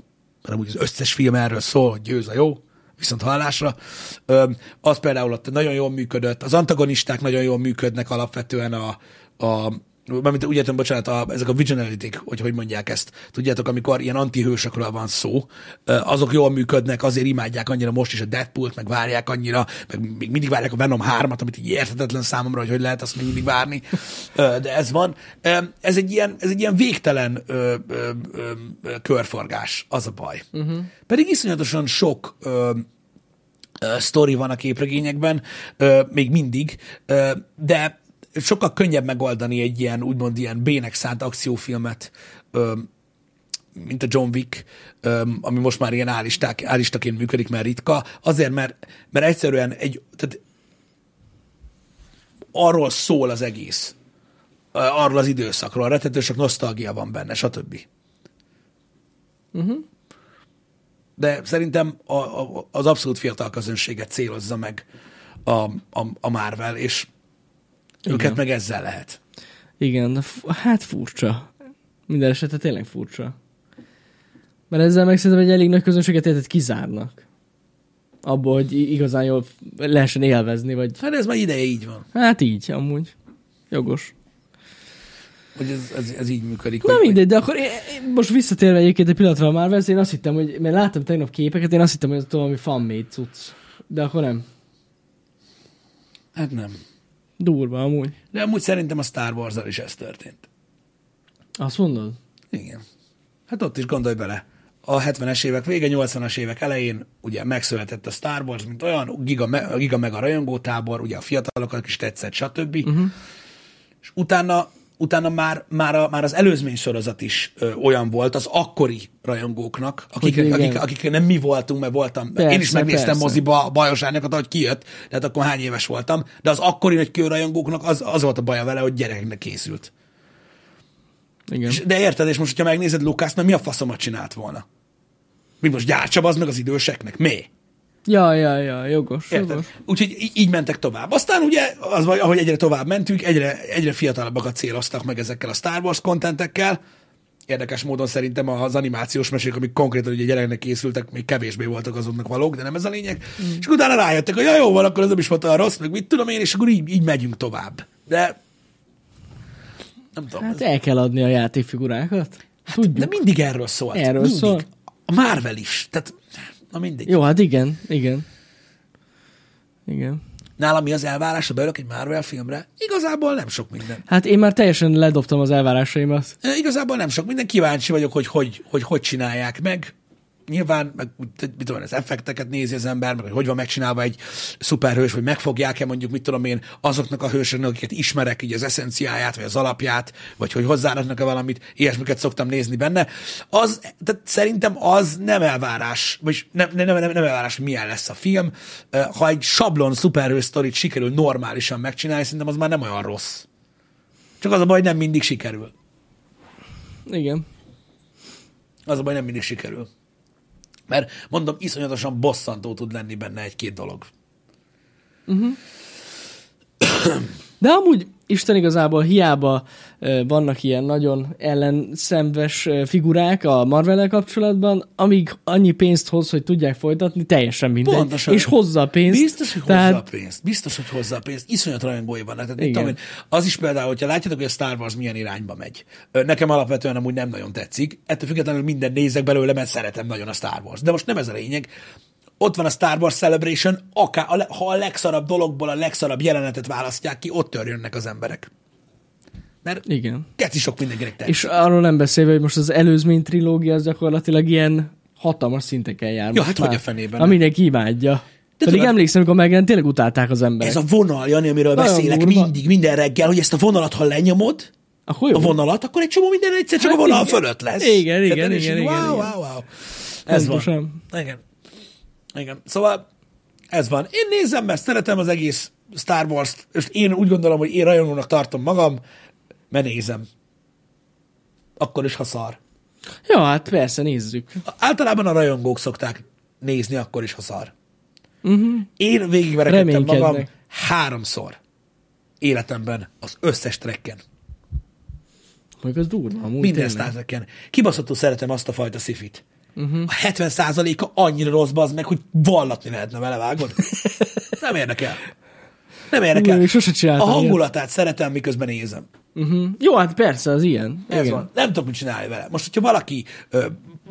hanem úgy az összes film erről szól, hogy győz a jó, viszont hallásra. Az például ott nagyon jól működött, az antagonisták nagyon jól működnek alapvetően a, a Mármint úgy értem, bocsánat, a, ezek a vigilantik, hogy hogy mondják ezt. Tudjátok, amikor ilyen antihősökről van szó, azok jól működnek, azért imádják annyira most is a Deadpool-t, meg várják annyira, meg még mindig várják a Venom 3-at, amit így érthetetlen számomra, hogy hogy lehet azt még mindig várni. De ez van. Ez egy ilyen, ez egy ilyen végtelen ö, ö, ö, körforgás, az a baj. Uh-huh. Pedig iszonyatosan sok ö, ö, sztori van a képregényekben, ö, még mindig, ö, de sokkal könnyebb megoldani egy ilyen, úgymond ilyen bének szánt akciófilmet, mint a John Wick, ami most már ilyen állisták, állistaként működik, mert ritka, azért, mert, mert egyszerűen egy, tehát arról szól az egész, arról az időszakról, rettető sok nosztalgia van benne, stb. de szerintem a, a, az abszolút fiatal közönséget célozza meg a, a, a Marvel, és Igen. őket meg ezzel lehet. Igen, hát furcsa. Minden esetre tényleg furcsa. Mert ezzel meg szerintem egy elég nagy közönséget érted kizárnak. Abból, hogy igazán jól lehessen élvezni, vagy Hát ez már ideje így van, hát így, amúgy. Jogos. hogy ez, ez, ez így működik. Na mindegy, de akkor én, én most visszatérve egyébként egy pillanatra a Marvel, én azt hittem, hogy, mert láttam tegnap képeket, én azt hittem, hogy ez valami fanmade cucc. De akkor nem. Hát nem. Durva amúgy. De amúgy szerintem a Star wars is ez történt. Azt mondod? Igen. Hát ott is gondolj bele. A 70-es évek vége, 80-as évek elején ugye megszületett a Star Wars, mint olyan, giga, me, giga meg a rajongótábor, ugye a fiatalokat is tetszett, stb. Uh-huh. És utána, utána már, már, a, már az előzmény sorozat is ö, olyan volt az akkori rajongóknak, akik, akik, akik nem mi voltunk, mert voltam, persze, én is megnéztem persze. moziba a Bajos Árnyakat, ahogy kijött, tehát akkor hány éves voltam, de az akkori nagy kőrajongóknak az, az volt a baja vele, hogy gyerekeknek készült. Igen. És, de érted, és most, hogyha megnézed Lukász, mert mi a faszomat csinált volna? Mi most gyártsa az meg az időseknek? Mi? Ja, ja, ja, jogos, Érted? jogos. Úgyhogy í- így mentek tovább. Aztán ugye, az, ahogy egyre tovább mentünk, egyre, egyre fiatalabbakat céloztak meg ezekkel a Star Wars kontentekkel, érdekes módon szerintem az animációs mesék, amik konkrétan ugye gyereknek készültek, még kevésbé voltak azoknak valók, de nem ez a lényeg. Mm. És utána rájöttek, hogy ja, jó van, akkor ez nem is volt olyan rossz, meg mit tudom én, és akkor így, így megyünk tovább. De nem tudom. Hát ez- el kell adni a játékfigurákat. Tudjuk. de mindig erről szólt. Erről mindig. szól. A Marvel is. Tehát, na mindig. Jó, hát igen, igen. Igen. Nálam mi az elvárás, ha beülök egy Marvel filmre? Igazából nem sok minden. Hát én már teljesen ledobtam az elvárásaimat. Igazából nem sok minden. Kíváncsi vagyok, hogy hogy, hogy, hogy csinálják meg. Nyilván, meg, mit tudom, az effekteket nézi az ember, meg hogy hogy van megcsinálva egy szuperhős, vagy megfogják-e mondjuk, mit tudom én, azoknak a hősöknek, akiket ismerek, így az eszenciáját, vagy az alapját, vagy hogy hozzáraknak-e valamit, ilyesmiket szoktam nézni benne. Az, tehát szerintem az nem elvárás, vagy nem, nem, nem, nem elvárás, hogy milyen lesz a film. Ha egy sablon szuperhős sztorit sikerül normálisan megcsinálni, szerintem az már nem olyan rossz. Csak az a baj, hogy nem mindig sikerül. Igen. Az a baj, nem mindig sikerül. Mert mondom, iszonyatosan bosszantó tud lenni benne egy-két dolog. De amúgy Isten igazából hiába vannak ilyen nagyon ellenszenves figurák a marvel kapcsolatban, amíg annyi pénzt hoz, hogy tudják folytatni, teljesen mindegy. Pontosan. És hozza a pénzt. Biztos, hogy hozza a pénzt. Biztos, hogy hozza a pénzt. Iszonyat rajongói vannak. Tehát, Igen. tudom az is például, hogyha látjátok, hogy a Star Wars milyen irányba megy. Nekem alapvetően amúgy nem nagyon tetszik. Ettől függetlenül minden nézek belőle, mert szeretem nagyon a Star Wars. De most nem ez a lényeg. Ott van a Star Wars Celebration, akár, ha a legszarabb dologból a legszarabb jelenetet választják ki, ott törjönnek az emberek. Mert Igen. keci sok mindenkinek tetszik. És arról nem beszélve, hogy most az előzmény trilógia az gyakorlatilag ilyen hatalmas szinteken jár. Ja, most hát már. hogy a fenében Na, mindenki imádja. De Pedig tudod- emlékszem, amikor megjelent, tényleg utálták az emberek. Ez a vonal, Jani, amiről Nagyon beszélek durva. mindig, minden reggel, hogy ezt a vonalat, ha lenyomod, Akkor jó. a vonalat, akkor egy csomó minden egyszer csak Hát a vonal igen. fölött lesz. Igen, igen, igen, így igen, wow, igen. wow, wow. Ez van. Pontosan. Igen. Igen. Szóval ez van. Én nézem, mert szeretem az egész Star Wars-t, és én úgy gondolom, hogy én rajongónak tartom magam, mert nézem. Akkor is, ha szar. Ja, hát persze, nézzük. Általában a rajongók szokták nézni akkor is, ha szar. Uh-huh. Én végigverekedtem magam háromszor életemben az összes trekken. Mondjuk az durva. Amúgy Minden. Star Trek-en. Kibaszottul szeretem azt a fajta szifit. Uh-huh. A 70%-a annyira rossz az meg, hogy vallatni lehetne vele, vágod? Nem érdekel. Nem érdekel. Én sose csináltam a ilyet. hangulatát szeretem, miközben nézem. Uh-huh. Jó, hát persze, az ilyen. Ez Igen. van. Nem tudok mit csinálni vele. Most, hogyha valaki ö,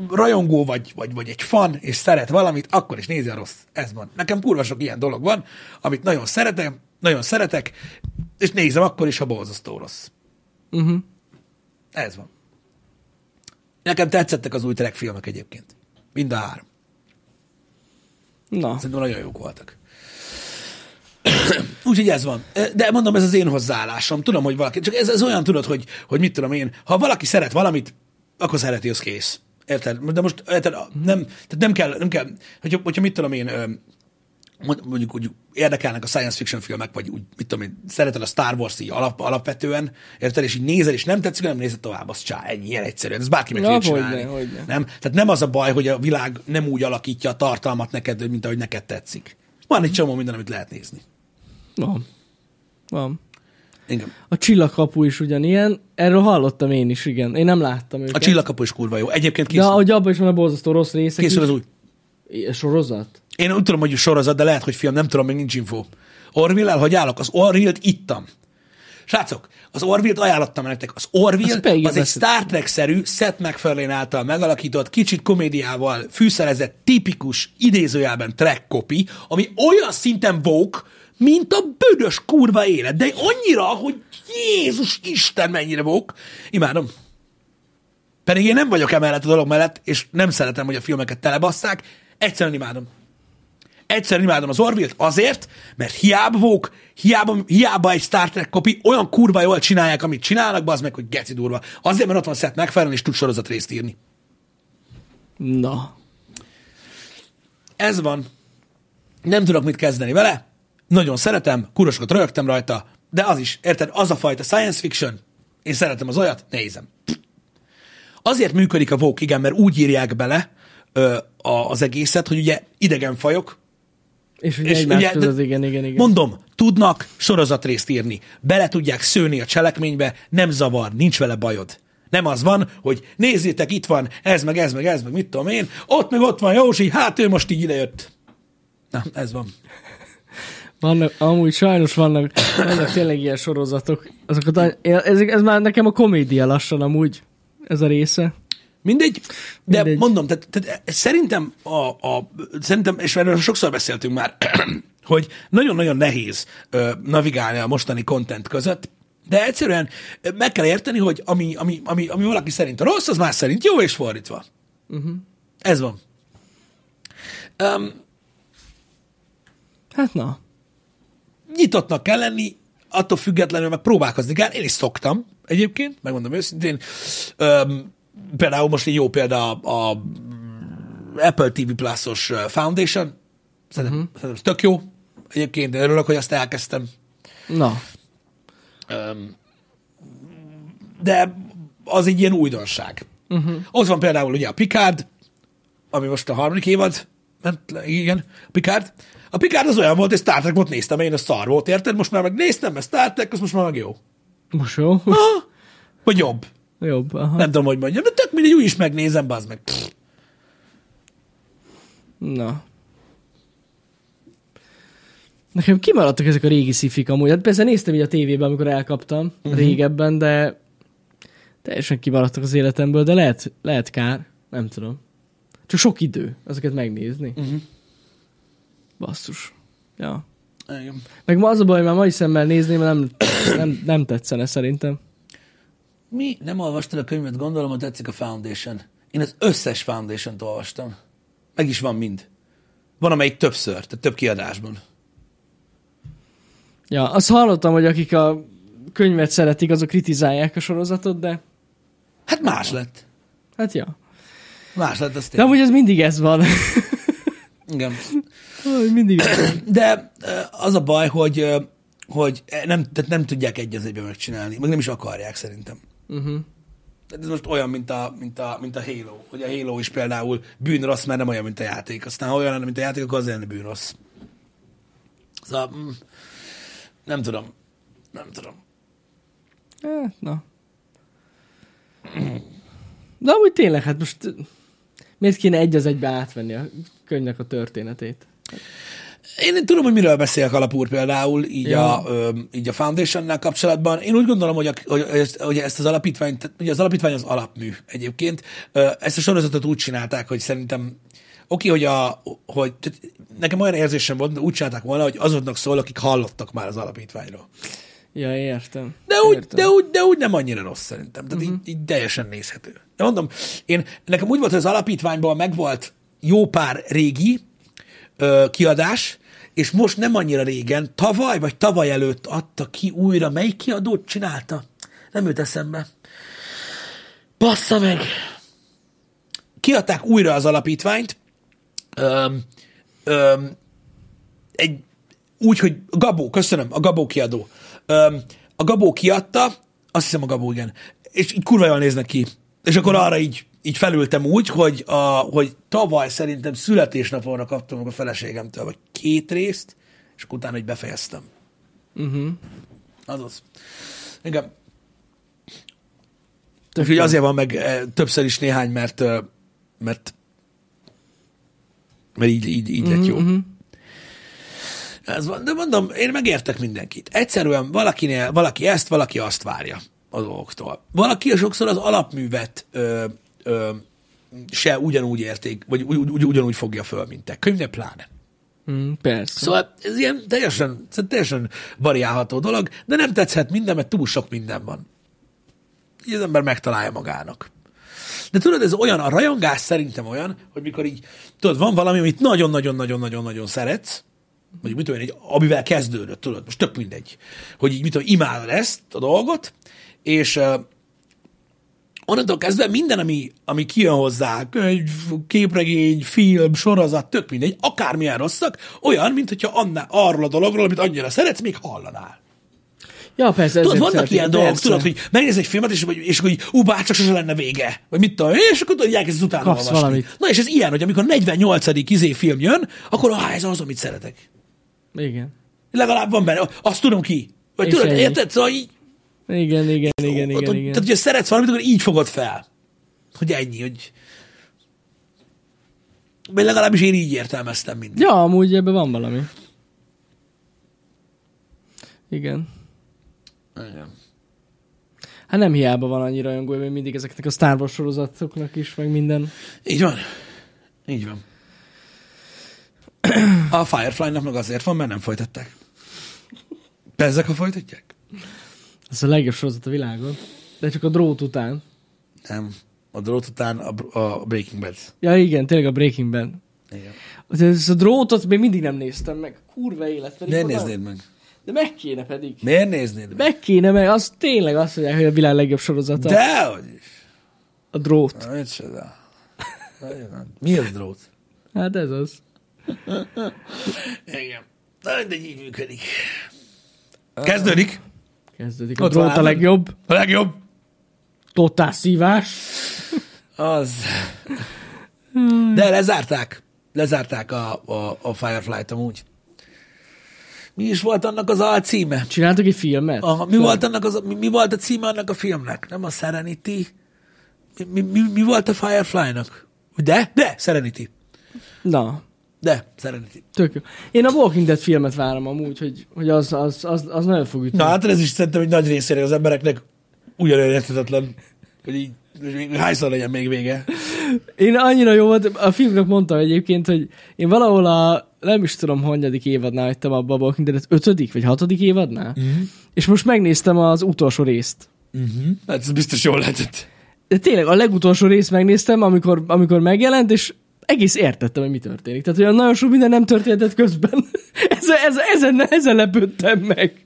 rajongó vagy, vagy, vagy egy fan, és szeret valamit, akkor is nézi a rossz. Ez van. Nekem kurva sok ilyen dolog van, amit nagyon szeretem, nagyon szeretek, és nézem akkor is, ha borzasztó rossz. Uh-huh. Ez van. Nekem tetszettek az új Trek filmek egyébként. Mind a három. Na, Szerintem nagyon jók voltak. Úgyhogy ez van. De mondom, ez az én hozzáállásom. Tudom, hogy valaki, csak ez, ez olyan tudod, hogy, hogy mit tudom én, ha valaki szeret valamit, akkor szereti, az kész. Érted? De most érted, nem, tehát nem kell, nem kell hogyha, hogyha mit tudom én, mondjuk úgy érdekelnek a science fiction filmek, vagy úgy, mit tudom én, szereted a Star Wars így alap, alapvetően, érted, és így nézel, és nem tetszik, nem nézed tovább, az csá, ennyi, ilyen egyszerű. Ez bárki meg Ja, tudja hogyne, csinálni. hogyne. Nem? Tehát nem az a baj, hogy a világ nem úgy alakítja a tartalmat neked, mint ahogy neked tetszik. Van egy csomó minden, amit lehet nézni. van. Van. Igen. A csillagkapu is ugyanilyen. Erről hallottam én is, igen. Én nem láttam őket. A csillagkapu is kurva jó. Egyébként De készül, ahogy abban is van a borzasztó rossz részek készül az új. Sorozat? Én úgy tudom, hogy sorozat, de lehet, hogy film, nem tudom, még nincs info. Orville-el, hogy állok? Az Orville-t ittam. Srácok, az Orville-t ajánlottam nektek. Az Orville Azt pedig az egy. Star Trek-szerű, Seth MacFarlane által megalakított, kicsit komédiával fűszerezett, tipikus, idézőjelben track copy, ami olyan szinten woke, mint a büdös kurva élet. De annyira, hogy Jézus Isten mennyire woke. Imádom. Pedig én nem vagyok emellett a dolog mellett, és nem szeretem, hogy a filmeket telebasszák. Egyszerűen imádom. Egyszerűen imádom az Orville-t azért, mert hiába vók, hiába, hiába egy Star Trek kopi, olyan kurva jól csinálják, amit csinálnak, az meg, hogy geci durva. Azért, mert ott van Seth MacFarlane, és tud sorozat részt írni. Na. Ez van. Nem tudok mit kezdeni vele. Nagyon szeretem, kurosokat rögtem rajta, de az is, érted, az a fajta science fiction, én szeretem az olyat, nézem. Azért működik a Vogue, igen, mert úgy írják bele ö, a, az egészet, hogy ugye idegen fajok, És ugye És ugye, között, de- igen, igen, igen. Mondom, tudnak sorozatrészt írni, bele tudják szőni a cselekménybe, nem zavar, nincs vele bajod. Nem az van, hogy nézzétek, itt van ez, meg ez, meg ez, meg mit tudom én, ott meg ott van Józsi, hát ő most így idejött. Na, ez van. Vannak, amúgy sajnos vannak, vannak tényleg ilyen sorozatok. Azokat, ez, ez már nekem a komédia lassan amúgy, ez a része. Mindegy, de Mindegy. mondom, tehát, tehát szerintem, a, a, szerintem, és erről sokszor beszéltünk már, hogy nagyon-nagyon nehéz ö, navigálni a mostani content között, de egyszerűen meg kell érteni, hogy ami, ami, ami, ami valaki szerint rossz, az más szerint jó, és fordítva. Uh-huh. Ez van. Um, Hát na. nyitottnak kell lenni, attól függetlenül meg próbálkozni kell. Én is szoktam egyébként, megmondom őszintén. Öm, például most egy jó példa a, a Apple TV Plus-os Foundation. Szerintem, uh-huh. szerintem ez tök jó. Egyébként örülök, hogy azt elkezdtem. Na. Öm, de az egy ilyen újdonság. Uh-huh. Ott van például ugye a Picard, ami most a harmadik évad, ment igen, Picard. A Picard az olyan volt, hogy Star Trek volt néztem, én a szar volt, érted? Most már megnéztem, mert Star Trek, az most már meg jó. Most jó? Aha. Vagy jobb. Jobb. Aha. Nem tudom, hogy mondjam, de tök mindegy, úgy is megnézem, bazd meg. Pff. Na. Nekem kimaradtak ezek a régi szifik amúgy. Hát persze néztem így a tévében, amikor elkaptam uh-huh. régebben, de teljesen kimaradtak az életemből, de lehet, lehet kár. Nem tudom. Csak sok idő ezeket megnézni. Mhm. Basszus. Ja. Igen. Meg ma az a baj, már mai szemmel nézni, mert nem, nem, nem tetszene szerintem. Mi? Nem olvastad a könyvet, gondolom, hogy tetszik a Foundation. Én az összes Foundation-t olvastam. Meg is van mind. Van, amelyik többször, tehát több kiadásban. Ja, azt hallottam, hogy akik a könyvet szeretik, azok kritizálják a sorozatot, de Hát más lett. hát ja. Más lett, az De amúgy ez mindig ez van. Igen. Mindig ez van. De ö, az a baj, hogy, ö, hogy nem, tehát nem tudják egy az egyben megcsinálni, meg nem is akarják szerintem. Uh-huh. Ez most olyan, mint a, mint, a, mint a Halo. Hogy a Halo is például bűnrossz, mert nem olyan, mint a játék. Aztán ha olyan lenne, mint a játék, akkor azért lenne bűnrossz. Szóval, mm, nem tudom. Nem tudom. Hát, na. De amúgy tényleg, hát most miért kéne egy az egybe átvenni a könyvnek a történetét? Én tudom, hogy miről beszélek alapúr például, így, Ja. a, ö, így a Foundationnel kapcsolatban. Én úgy gondolom, hogy, a, hogy, ezt, hogy ezt az alapítványt, ugye az alapítvány az alapmű egyébként. Ezt a sorozatot úgy csinálták, hogy szerintem oké, hogy, a, hogy tehát nekem olyan érzésem volt, de úgy csinálták volna, hogy azoknak szól, akik hallottak már az alapítványról. Ja, értem. De úgy, értem. de, úgy, de úgy nem annyira rossz szerintem. Tehát uh-huh. így, így teljesen nézhető. De mondom, én, nekem úgy volt, hogy az alapítványból megvolt jó pár régi ö, kiadás, és most nem annyira régen, tavaly vagy tavaly előtt adta ki újra. Melyik kiadót csinálta? Nem jut eszembe. Bassza meg! Kiadták újra az alapítványt, öm, öm, egy, úgy, hogy Gabó, köszönöm, a Gabó kiadó. Öm, a Gabó kiadta, azt hiszem a Gabó, igen, és így kurva jól néznek ki. És akkor arra így, így felültem úgy, hogy, a, hogy tavaly szerintem születésnapomra kaptam a feleségemtől, vagy két részt, és akkor utána, hogy befejeztem. Uh-huh. Azaz. Igen. Tök Úgyhogy azért van meg eh, többször is néhány, mert, eh, mert, mert így, így, így lett jó. Mhm. Ez van, de mondom, én megértek mindenkit. Egyszerűen valakinél, valaki ezt, valaki azt várja a dolgoktól. Valaki sokszor az alapművet ö, ö, se ugyanúgy érték, vagy ugy, ugy, ugyanúgy fogja föl, mint te. Könyvne pláne. Mm, persze. Szóval ez ilyen teljesen, teljesen variálható dolog, de nem tetszhet minden, mert túl sok minden van. Így az ember megtalálja magának. De tudod, ez olyan, a rajongás szerintem olyan, hogy mikor így, tudod, van valami, amit nagyon-nagyon-nagyon-nagyon-nagyon szeretsz, vagy mit tudom én, egy, amivel kezdődött, tudod, most tök mindegy, hogy így mit tudom, imádod ezt a dolgot, és onnantól kezdve minden, ami, ami kijön hozzá, egy képregény, film, sorozat, tök mindegy, akármilyen rosszak, olyan, mint hogyha annál, arról a dologról, amit annyira szeretsz, még hallanál. Ja, persze. Tudod, vannak szeretik, ilyen dolgok, persze. tudod, hogy megnéz egy filmet, és, és akkor így, ú, bár csak sose lenne vége, vagy mit tudom, és akkor tudod, elkezd utána Kapsz olvasni. valamit. Na és ez ilyen, hogy amikor 48. izé film jön, akkor ah, ez az, amit szeretek. Igen. Legalább van benne, azt tudom ki. Vagy És tudod, érted? Szóval így, Igen, igen, igen, igen, igen. Tehát, hogyha szeretsz valamit, akkor így fogod fel. Hogy ennyi, hogy... Vagy legalábbis én így értelmeztem mindig. Ja, amúgy ebben van valami. Igen. Igen. Hát nem hiába van annyira rajongója, még mindig ezeknek a Star Wars sorozatoknak is, meg minden. Így van. Így van. A Firefly-nak meg azért van, mert nem folytatták. Ezek, ha folytatják? Ez a legjobb sorozat a világon. De csak a drót után. Nem. A drót után a, a Breaking Bad. Ja igen, tényleg a Breaking Bad. Igen. Ez a drótot még mindig nem néztem meg. Kurva élet. Pedig Miért néznéd meg? De meg kéne pedig. Miért néznéd meg? Meg kéne, meg az tényleg azt mondják, hogy a világ legjobb sorozata. Dehogy is. A drót. Na, Micsoda. Nagyon. Mi az drót? Hát ez az. Igen. Na, mindegy, így működik. Kezdődik. Kezdődik. A Ott van, a legjobb. A legjobb. Totál szívás. Az. De lezárták. Lezárták a, a, a Firefly-t amúgy. Mi is volt annak az alcíme? Csináltak egy filmet? Aha, mi, volt annak az, mi, mi volt a címe annak a filmnek? Nem a Serenity? Mi, mi, mi, mi volt a Firefly-nak? De? De, Serenity. Na, De, Serenity. tök jó. Én a Walking Dead filmet várom amúgy, hogy, hogy az, az, az, az nagyon fog ütni. Na hát ez is szerintem egy nagy részére az embereknek ugyanolyan érthetetlen, hogy így hányszor legyen még vége. Én annyira jó volt, a filmnek mondtam egyébként, hogy én valahol a, nem is tudom, hanyadik évadnál hagytam abba a Walking Dead, ötödik vagy hatodik évadnál, mm. és most megnéztem az utolsó részt. Hát ez biztos jól lehetett. De tényleg a legutolsó részt megnéztem, amikor, amikor megjelent, és egész értettem, hogy mi történik. Tehát olyan nagyon sok minden nem történhetett közben. ez, ez, ezen, ezen lepődtem meg.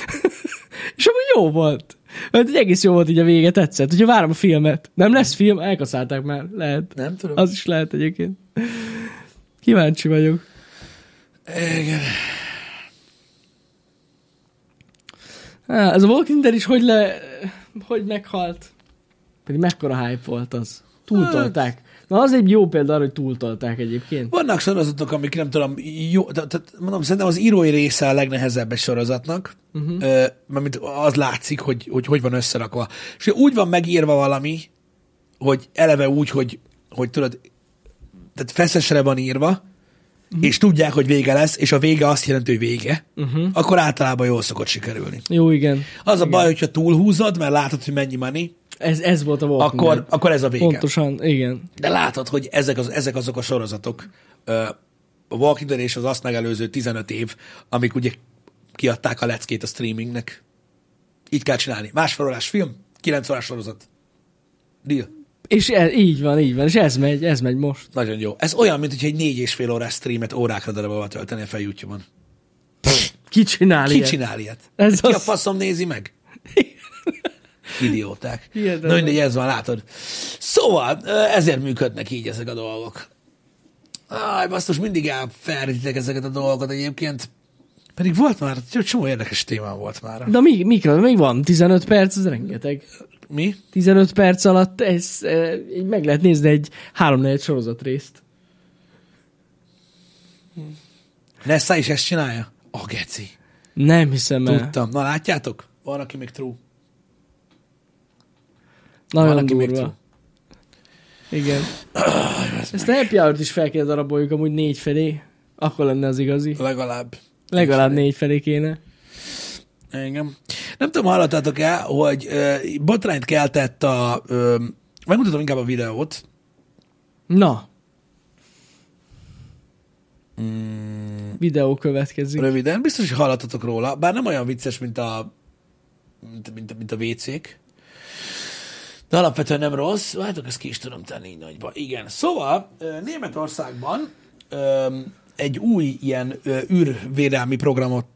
és amúgy jó volt. Mert egy egész jó volt így a vége, tetszett. Hogyha várom a filmet. Nem lesz film, elkaszálták már. Lehet. Nem tudom. Az is lehet egyébként. Kíváncsi vagyok. Igen. Á, ez a Walking Dead is hogy le... Hogy meghalt. Pedig mekkora hype volt az. Túltolták. Na az egy jó példa arra, hogy túltolták egyébként. Vannak sorozatok, amik nem tudom, jó, tehát mondom, szerintem az írói része a legnehezebb egy sorozatnak, uh-huh. mert az látszik, hogy, hogy hogy van összerakva. És úgy van megírva valami, hogy eleve úgy, hogy, hogy tudod, tehát feszesre van írva, uh-huh. és tudják, hogy vége lesz, és a vége azt jelenti, hogy vége, uh-huh. akkor általában jól szokott sikerülni. Jó, igen. Az a baj, hogyha túlhúzod, mert látod, hogy mennyi money, Ez, ez volt a Walking akkor, Dead. akkor ez a vége. Pontosan, igen. De látod, hogy ezek, az, ezek azok a sorozatok, a Walking Dead és az azt megelőző 15 év, amik ugye kiadták a leckét a streamingnek. Így kell csinálni. Másfél órás film, 9 órás sorozat. Deal. És ez, így van, így van, és ez megy, ez megy most. Nagyon jó. Ez olyan, mint hogy egy négy és fél órás streamet órákra darabba tölteni fel YouTube-on. Ki csinál Ki ilyet? csinál ilyet? Ez Ki a az. faszom nézi meg? Idióták. Na mindegy, ez van, látod. Szóval, ezért működnek így ezek a dolgok. Áj, basszus, mindig elfelejtitek ezeket a dolgokat egyébként. Pedig volt már, csomó érdekes téma volt már. De mi, mi, még van? 15 perc, ez rengeteg. Mi? 15 perc alatt ez, így meg lehet nézni egy 3-4 sorozat részt. Nessa is ezt csinálja? A geci. Nem hiszem el. Tudtam. Na látjátok? Van, aki még true. Nagyon Van, aki még durva. true. Igen. Ezt a happy hour is fel kéne daraboljuk amúgy négy felé. Akkor lenne az igazi. Legalább. Legalább négy felé kéne. Igen. Nem tudom, hallottatok el, hogy ö, botrányt keltett a... Ö, megmutatom inkább a videót. Na. Mm, Videó következik. röviden. Biztos, hogy hallottatok róla, bár nem olyan vicces, mint a, mint, mint, mint a WC-k. De alapvetően nem rossz. Látok, ezt ki is tudom tenni így nagyba. Igen. Szóval Németországban egy új ilyen űrvédelmi programot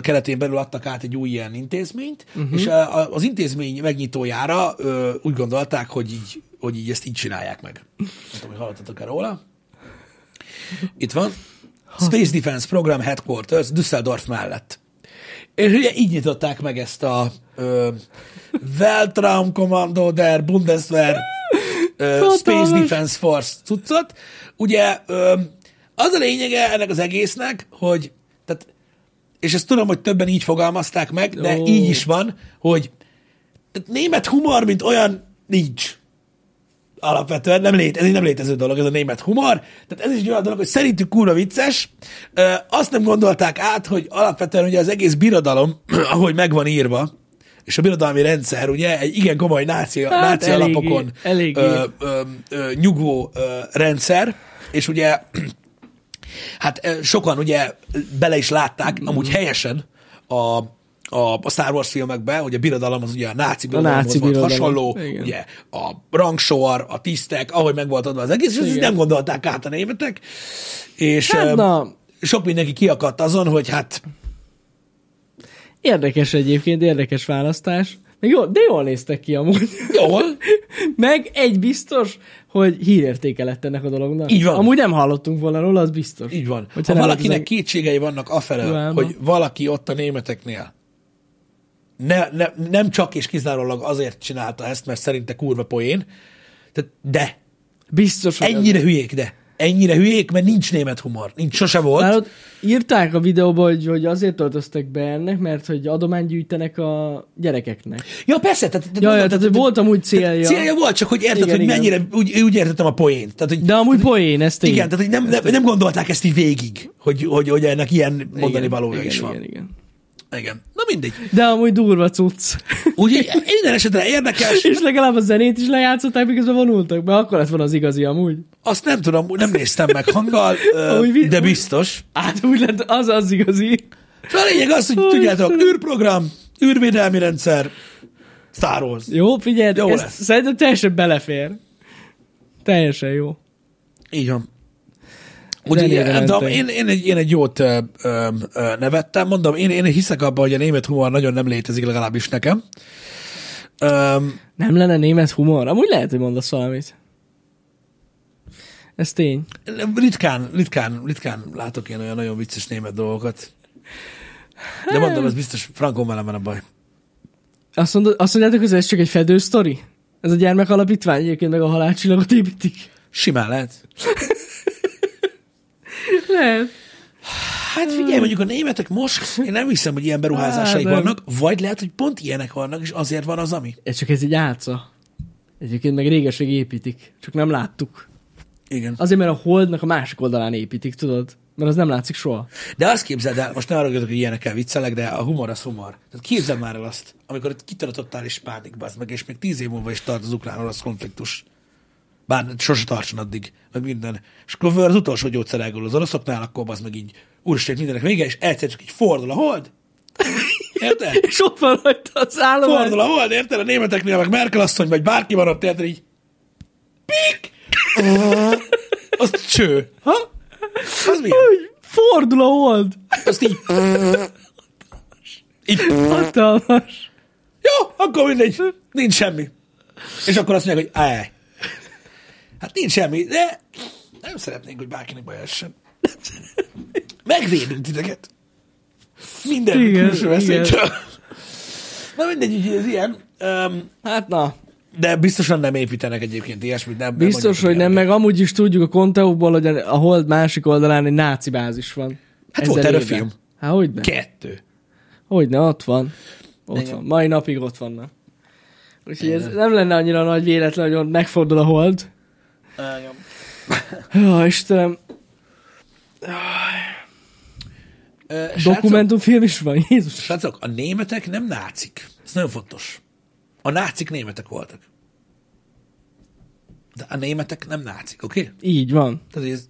keretén belül adtak át egy új ilyen intézményt, uh-huh. és a- az intézmény megnyitójára ö, úgy gondolták, hogy így, hogy így ezt így csinálják meg. Nem tudom, hogy hallottatok-e róla. Itt van. Space Defense Program Headquarters Düsseldorf mellett. És ugye így nyitották meg ezt a ö, Weltraumkommando der Bundeswehr ö, Space. Defense Force cuccot. Ugye ö, az a lényege ennek az egésznek, hogy tehát és ezt tudom, hogy többen így fogalmazták meg, de Ó. így is van, hogy tehát német humor, mint olyan, nincs. Alapvetően nem lét, ez egy nem létező dolog, ez a német humor. Tehát ez is egy olyan dolog, hogy szerintük kurva vicces. Ö, azt nem gondolták át, hogy alapvetően ugye az egész birodalom, ahogy meg van írva, és a birodalmi rendszer ugye egy igen komoly náci, hát, náci eléggé, alapokon eléggé. Ö, ö, ö, nyugvó ö, rendszer, és ugye hát sokan ugye bele is látták, amúgy helyesen a, a, a Star Wars filmekben, hogy a birodalom az ugye a náci birodalomhoz náci volt birodalom. hasonló, Igen. ugye a rangsor, a tisztek, ahogy meg volt adva az egész, és ezt nem gondolták át a németek, és Hát na, sok mindenki kiakadt azon, hogy hát érdekes egyébként, érdekes választás. Meg jó, de jól néztek ki amúgy. jól, Meg egy biztos, hogy hírértéke lett ennek a dolognak. Így van. Amúgy nem hallottunk volna róla, az biztos. így van. Hogyha ha valakinek lett kétségei vannak afelől, hogy valaki ott a németeknél ne, ne, nem csak és kizárólag azért csinálta ezt, mert szerinte kurva poén, tehát de, Biztos, hogy ennyire hülyék, de. Ennyire hülyék, mert nincs német humor. Nincs, sose volt. Már ott írták a videóba, hogy, hogy azért töltöztek be ennek, mert hogy adományt gyűjtenek a gyerekeknek. Ja, persze. Tehát, tehát Ja, ja, mondom, tehát, hogy volt amúgy célja. Célja volt, csak hogy érted, Igen, hogy igen. mennyire, úgy, úgy értettem a poént. Tehát, hogy, De amúgy poén, ez tény. igen, tehát, hogy nem, nem, nem, gondolták ezt így végig, hogy, hogy, hogy ennek ilyen mondani igen, valója igen, is van. Igen, igen. Igen. Na mindegy. De amúgy durva cucc. Úgyhogy minden esetre érdekes. És legalább a zenét is lejátszották, miközben vonultak be, akkor lett volna az igazi amúgy. Azt nem tudom, nem néztem meg hanggal, Amúgy de biztos. Hát úgy lett, az az igazi. Szóval a lényeg az, hogy tudjátok, Istenem. űrprogram, űrvédelmi rendszer, Star Wars. Jó, figyelj, Jó ez lesz. szerintem teljesen belefér. Teljesen jó. Így van. Úgyhogy, mentek. én, én, egy, én egy jót ö, ö, ö, nevettem, mondom, én, én hiszek abban, hogy a német humor nagyon nem létezik, legalábbis nekem. Öm, Nem lenne német humor? Amúgy lehet, hogy mondasz valamit. Ez tény. ritkán, ritkán, ritkán látok én olyan nagyon vicces német dolgokat. De mondom, ez biztos Frankon velem van a baj. Azt, mondod, azt mondjátok, hogy ez csak egy fedő sztori? Ez a gyermek alapítvány egyébként meg a halálcsillagot építik? Simán lehet. Lehet. Hát figyelj, mondjuk a németek most, én nem hiszem, hogy ilyen beruházásaik Á, vannak, vagy lehet, hogy pont ilyenek vannak, és azért van az, ami. Ez csak ez egy álca. Egyébként meg régeség építik. Csak nem láttuk. Igen. Azért, mert a holdnak a másik oldalán építik, tudod? Mert az nem látszik soha. De azt képzeld el, most ne arra hogy ilyenekkel viccelek, de a humor az humor. Tehát képzeld már el azt, amikor itt kitört totális pánik, meg, és még tíz év múlva is tart az ukrán-orosz konfliktus. Bár sose tartson addig, meg minden. És akkor az utolsó gyógyszer elgól az oroszoknál, akkor az meg így, úristen, mindenek vége, és egyszer csak így fordul a hold. Érted? És ott van rajta az állomány. Fordul a hold, érted? A németeknél meg Merkel asszony, vagy bárki van ott, érted? Így, pik! Az cső. Ha? Az mi? Fordul a hold. Azt így... Így... Hatalmas. Jó, akkor mindegy. Nincs semmi. És akkor azt mondják, hogy állj. Hát nincs semmi, de nem szeretnénk, hogy bárkinek baj essen. Megvédünk titeket. Minden Igen, külső veszélytől. Na mindegy, úgyhogy ez ilyen. Um, Hát na, de biztosan nem építenek egyébként ilyesmit. Nem, nem biztos, mondjuk, hogy nem, meg amúgy is tudjuk a konteókból, hogy a hold másik oldalán egy náci bázis van. Hát volt erre film. Hát hogy ne? Kettő. Hogyne, ott van. Ott Igen. van. Mai napig ott vannak. Úgyhogy ez nem lenne annyira nagy véletlen, hogy ott megfordul a hold. Ja, Istenem, dokumentumfilm is van, Jézus. Srácok, a németek nem nácik. Ez nagyon fontos. A nácik németek voltak. De a németek nem nácik, oké? Okay? Így van. Tehát ez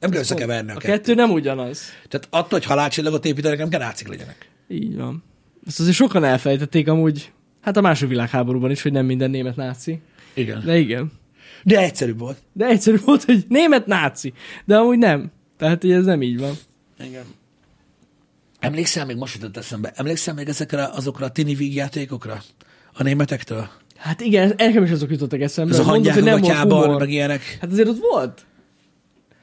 nem kell összekeverni a, A kettőt. kettő nem ugyanaz. Tehát attól, hogy halálcsillagot építenek, nem kell nácik legyenek. Így van. Ezt azért sokan elfelejtették amúgy, hát a második világháborúban is, hogy nem minden német náci. Igen. De igen. De egyszerűbb volt. De egyszerű volt, hogy német náci. De amúgy nem. Tehát, hogy ez nem így van. Igen. Emlékszel, még most jutott eszembe, emlékszel még ezekre azokra a tini vígjátékokra? A németektől? Hát igen, nekem is azok jutottak eszembe. Ez a hangyák a gatyában, meg ilyenek. Hát azért ott volt.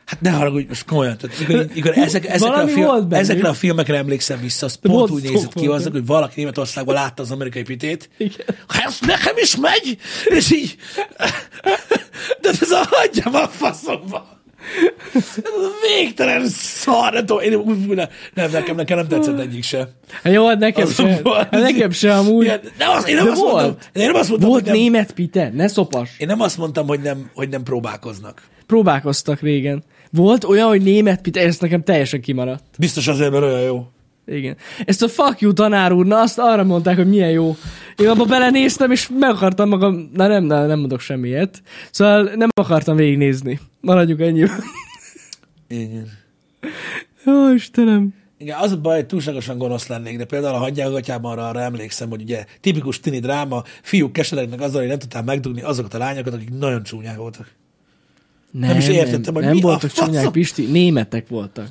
Hát ne haragudj, most komolyan. Tehát, mikor, mikor ezek, ezekre, a film, ezekre a filmekre emlékszem vissza, az pont volt úgy nézett ki, azok, hogy valaki Németországban látta az amerikai pitét. Igen. Ha ez nekem is megy, és így... De ez a hagyjam a faszomba. Ez végtelen szar, nem tudom, én úgy, nem, nem, nekem, nekem nem tetszett egyik se. Hát jó, hát nekem Az se. volt. Hát nekem se amúgy. Igen, de az, én nem De azt volt. mondtam, én nem azt mondtam, Volt hogy nem, német pite, ne szopas. én nem azt mondtam, hogy nem, hogy nem próbálkoznak. Próbálkoztak régen. Volt olyan, hogy német pite, ez nekem teljesen kimaradt. Biztos azért, mert olyan jó. Igen. Ezt a fuck you tanár úr, na azt arra mondták, hogy milyen jó. Én abba belenéztem, és meg akartam magam, na nem, na, nem mondok semmiet. Szóval nem akartam végignézni. Maradjuk ennyi. Igen. Jó, Istenem. Igen, az a baj, hogy túlságosan gonosz lennék, de például a hangyágatjában arra, arra emlékszem, hogy ugye tipikus tini dráma, fiúk keseregnek azzal, hogy nem tudták megdugni azokat a lányokat, akik nagyon csúnyák voltak. Nem, is értettem, hogy nem mi a voltak faszom. csúnyák, Pisti, németek voltak.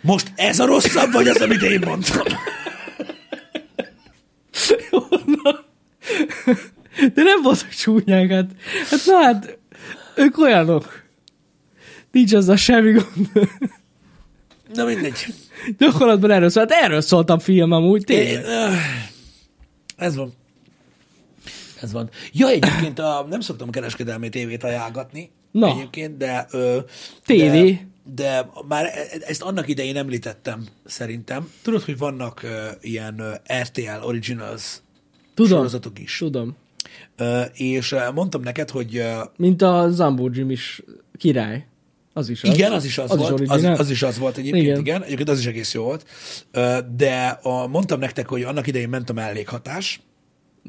Most ez a rosszabb, vagy az, amit én mondtam? De nem voltak csúnyák, hát, hát na hát, ők olyanok. Nincs az a semmi gond. Na mindegy. Gyakorlatban erről szólt. Hát erről szólt a film amúgy, tényleg. Én, öh, ez van. Ez van. Ja, egyébként a, nem szoktam kereskedelmi tévét ajánlgatni. Na. Egyébként, de... Ö, Tévé. De, de már e- ezt annak idején említettem, szerintem. Tudod, hogy vannak ö, ilyen ö, RTL Originals Tudom, sorozatok is. tudom. Ö, és mondtam neked, hogy ö, Mint a Zambó Jim is király. Az is az. igen, az is az, az volt. Is az, az is az volt egyébként, igen. Igen. igen. Egyébként az is egész jó volt. Ö, de a, mondtam nektek, hogy annak idején ment a mellékhatás,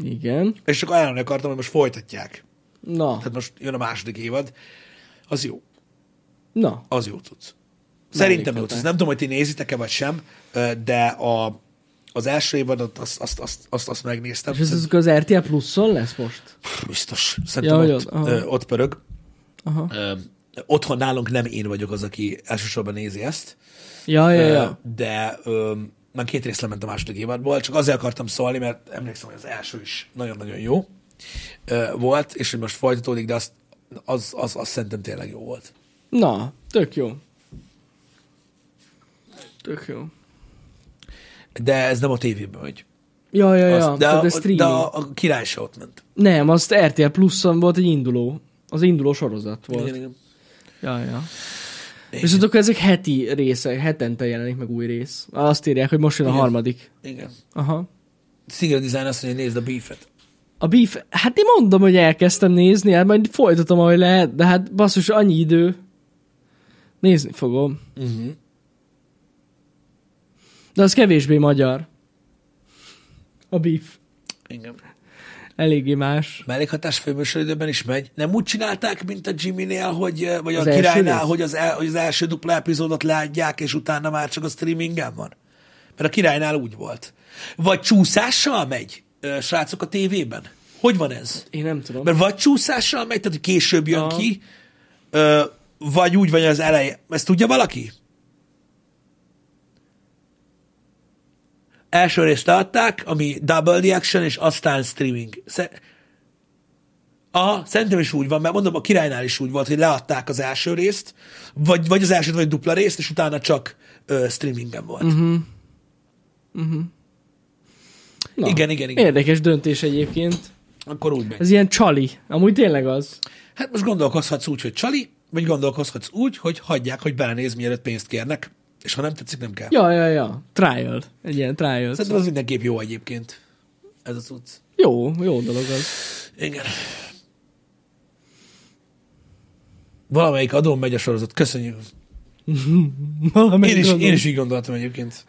Igen. és csak ajánlani akartam, hogy most folytatják. Na, Tehát most jön a második évad. Az jó. na. Az jó cucc. Szerintem jó cucc. Nem tudom, hogy ti nézitek-e vagy sem, de a, az első évadot azt, azt, azt, azt, azt megnéztem. És ez az, az RTL Pluszon lesz most? Biztos. Szerintem Ja, ott, aha. ott pörög. Aha. Ö, otthon nálunk nem én vagyok az, aki elsősorban nézi ezt, Ja, ja, ja. de ö, már két részt lement a második évadból, csak azért akartam szólni, mert emlékszem, hogy az első is nagyon-nagyon jó volt, és hogy most folytatódik, de azt, az, az, az szerintem tényleg jó volt. Na, tök jó. Tök jó. De ez nem a tévében megy. Ja, ja, ja. Azt, de, a, ez de a, a király se ott ment. Nem, azt RTL Pluszon volt egy induló. Az induló sorozat volt. Igen, igen. Ja, ja. Igen. Viszont akkor ezek heti részek, hetente jelenik meg új rész. Azt írják, hogy most jön a Igen. harmadik. igen. Aha. Single Design azt mondja, nézd a beefet. A Beef, hát én mondom, hogy elkezdtem nézni, hát majd folytatom, ahogy lehet, de hát basszus, annyi idő. Nézni fogom. Uh-huh. De az kevésbé magyar. A Beef. Igen. Eléggé más. Mellékhatás főműsoridőben is megy. Nem úgy csinálták, mint a Jimmy-nél, hogy, eh, vagy Az a királynál, hogy az, el, hogy az első dupla epizódot leadják, és utána már csak a streamingen van? Mert a királynál úgy volt. Vagy csúszással megy, ö, srácok, a tévében? Hogy van ez? Én nem tudom. Mert vagy csúszással megy, tehát hogy később jön Aha. ki, ö, vagy úgy vagy az eleje. Ezt tudja valaki? Első részt leadták, ami double action, és aztán streaming. Sze- Aha, szerintem is úgy van, mert mondom, a királynál is úgy volt, hogy leadták az első részt, vagy, vagy az első, vagy dupla részt, és utána csak ö, streamingen volt. Uh-huh. Na, igen, igen, igen. Érdekes döntés egyébként. Akkor úgy megy. Ez ilyen csali. Amúgy tényleg az. Hát most gondolkozhatsz úgy, hogy csali, vagy gondolkozhatsz úgy, hogy hagyják, hogy belenéz, mielőtt pénzt kérnek, és ha nem tetszik, nem kell. Ja, ja, ja. Trial. Egy ilyen trial. Szerintem az mindenképp jó egyébként. Ez a cucc. Jó, jó dolog az. Igen. Valamelyik adón megy a sorozat. Köszönjük. Valamelyik Én is, gondolom. én is így gondoltam egyébként.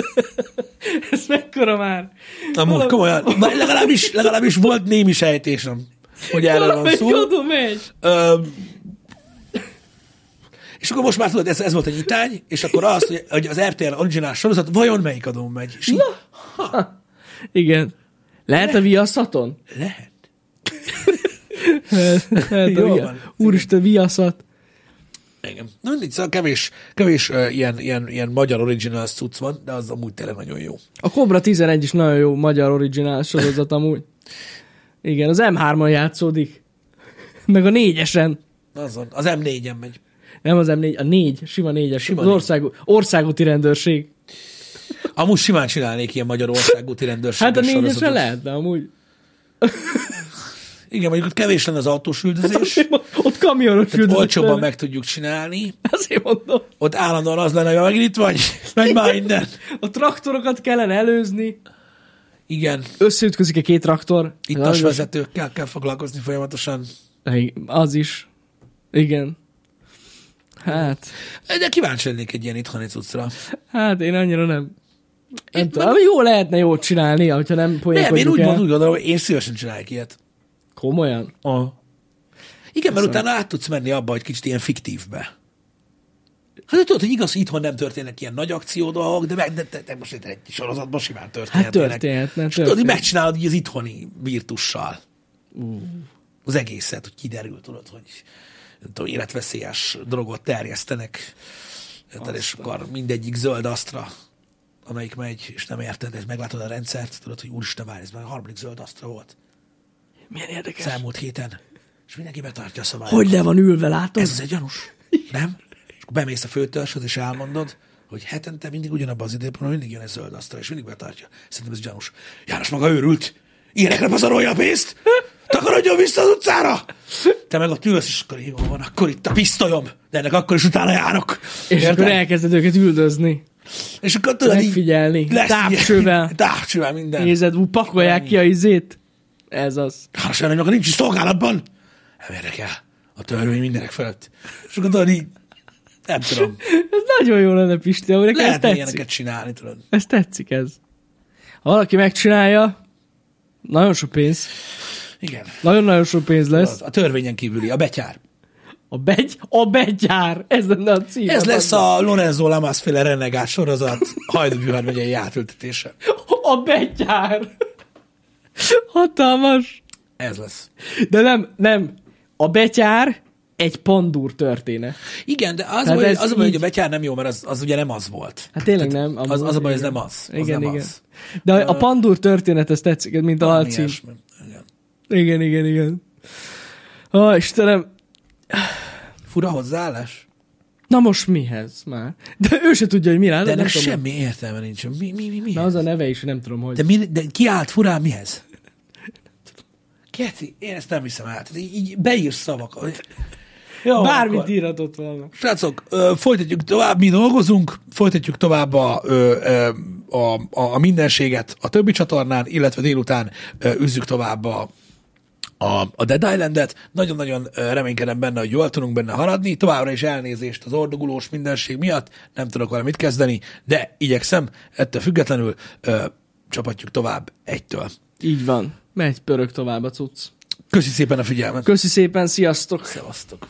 Ez mekkora már? Amúgy Valami- komolyan. Legalábbis, legalábbis volt némi sejtésem, hogy erről van szó. megy. Ö, és akkor most már tudod, ez, ez volt egy nyitány, és akkor az, hogy, az RTL originál sorozat vajon melyik adón megy. És így, Igen. Lehet a viaszaton? lehet. Lehet a Jó via... Úristen, viaszat. Igen. Na mindig, szóval kevés, kevés uh, ilyen, ilyen, ilyen magyar original cucc van, de az amúgy tényleg nagyon jó. A Cobra 11 is nagyon jó magyar originál sorozat amúgy. Igen, az M3-on játszódik. Meg a négyesen. Azon, az M4-en megy. Nem az M4, a négy, sima négyes. Sima az négy. országú, országúti rendőrség. Amúgy simán csinálnék ilyen Magyarországúti rendőrséges Hát a négyesre sorozatot. lehet, de amúgy. Igen, mondjuk ott kevés lenne az autós üldözés. Ott kamionos Tehát olcsóbban meg tudjuk csinálni. Azért mondom. Ott állandóan az lenne, hogy megint itt vagy, menj már innen. A traktorokat kellene előzni. Igen, Összeütközik egy két traktor. ittas Az- vezetőkkel kell foglalkozni folyamatosan. Az is. Igen. Hát, De kíváncsi lennék egy ilyen itthoni cuccra. hát én annyira nem. Nem Én- tudom, jó lehetne jót csinálni, hogyha nem Nem, én poénkodjuk úgy, el. mond, úgy gondolom, hogy én szívesen csinálok ilyet. Komolyan? Ah. Igen, mert utána át tudsz menni abba, hogy kicsit ilyen fiktívbe. Hát tudod, hogy igaz, hogy itthon nem történnek ilyen nagy akció dolgok, de, meg, de, de, de most egy sorozatban simán Hát történhetnének. történhetne, És tudod, hogy megcsinálod így az itthoni virtussal. Az egészet, hogy kiderül, tudod, hogy nem tudom, életveszélyes drogot terjesztenek, érted, és akkor mindegyik zöld asztra, amelyik megy, és nem érted, és meglátod a rendszert, tudod, hogy úristen, várj, ez már a harmadik zöld asztra volt Milyen érdekes. az elmúlt héten, és mindenki betartja a szabályokat. Hogy le van ülve, látod? Ez az egy gyanús, nem? És akkor bemész a főtörshoz, és elmondod, hogy hetente mindig ugyanabban az időpontban mindig jön egy zöld asztal, és mindig betartja. Szerintem ez gyanús. János maga őrült. Ilyenekre pazarolja a pénzt. Takarodjon vissza az utcára! Te meg ott ülsz, és akkor jó van, akkor itt a pisztolyom, de ennek akkor is utána járok. És Érted? akkor elkezded őket üldözni. és akkor tudod, Megfigyelni. lesz Távcsővel. ilyen- Távcsővel minden. Nézed, ú, pakolják ki a izét. Ez az. János maga nincs is szolgálatban. Nem érdekel. A törvény mindenek felett. És akkor tudod, így, nem tudom. Ez nagyon jó lenne, Pisti, nekem ez tetszik. ilyeneket csinálni, tudod. Ez tetszik ez. Ha valaki megcsinálja, nagyon sok pénz. Igen. Nagyon-nagyon sok pénz lesz. A törvényen kívüli, a betyár. A begy, a begyár. Ez lenne a cím. Ez lesz a Lorenzo Lamas féle renegát sorozat Hajdú megyei átültetése. A begyár. Hatalmas. Ez lesz. De nem, nem. A betyár egy pandúr történet. Igen, de az, Tehát baj, az a baj, hogy a betyár nem jó, mert az, az ugye nem az volt. Hát tényleg nem. Az, az a baj, ez nem az. az Igen, nem igen. Az. De a pandúr történet, ez tetszik, mint a alcím. ilyesmi. Igen. Igen, igen, igen. Ó, Istenem. Fura hozzáállás? Na most mihez már? De ő se tudja, hogy mi rá. De ennek semmi értelme nincs. Mi, mi, mi, mi? Na az a neve is, nem tudom, hogy. De, mi, de ki állt furán mihez? Keti, én ezt nem hiszem át. Így, így beírsz szavakat. Jó, Bármit akkor. írhatott volna. Srácok, ö, folytatjuk tovább, mi dolgozunk, folytatjuk tovább a, ö, ö, a, a, a mindenséget a többi csatornán, illetve délután ö, üzzük tovább a, a, a Dead Island-et. Nagyon-nagyon reménykedem benne, hogy jól tudunk benne haradni. Továbbra is elnézést az ordogulós mindenség miatt, nem tudok vele mit kezdeni, de igyekszem, ettől függetlenül ö, csapatjuk tovább egytől. Így van. Megy, pörög tovább a cucc. Köszi szépen a figyelmet. Köszi szépen, sziasztok! Szevasztok.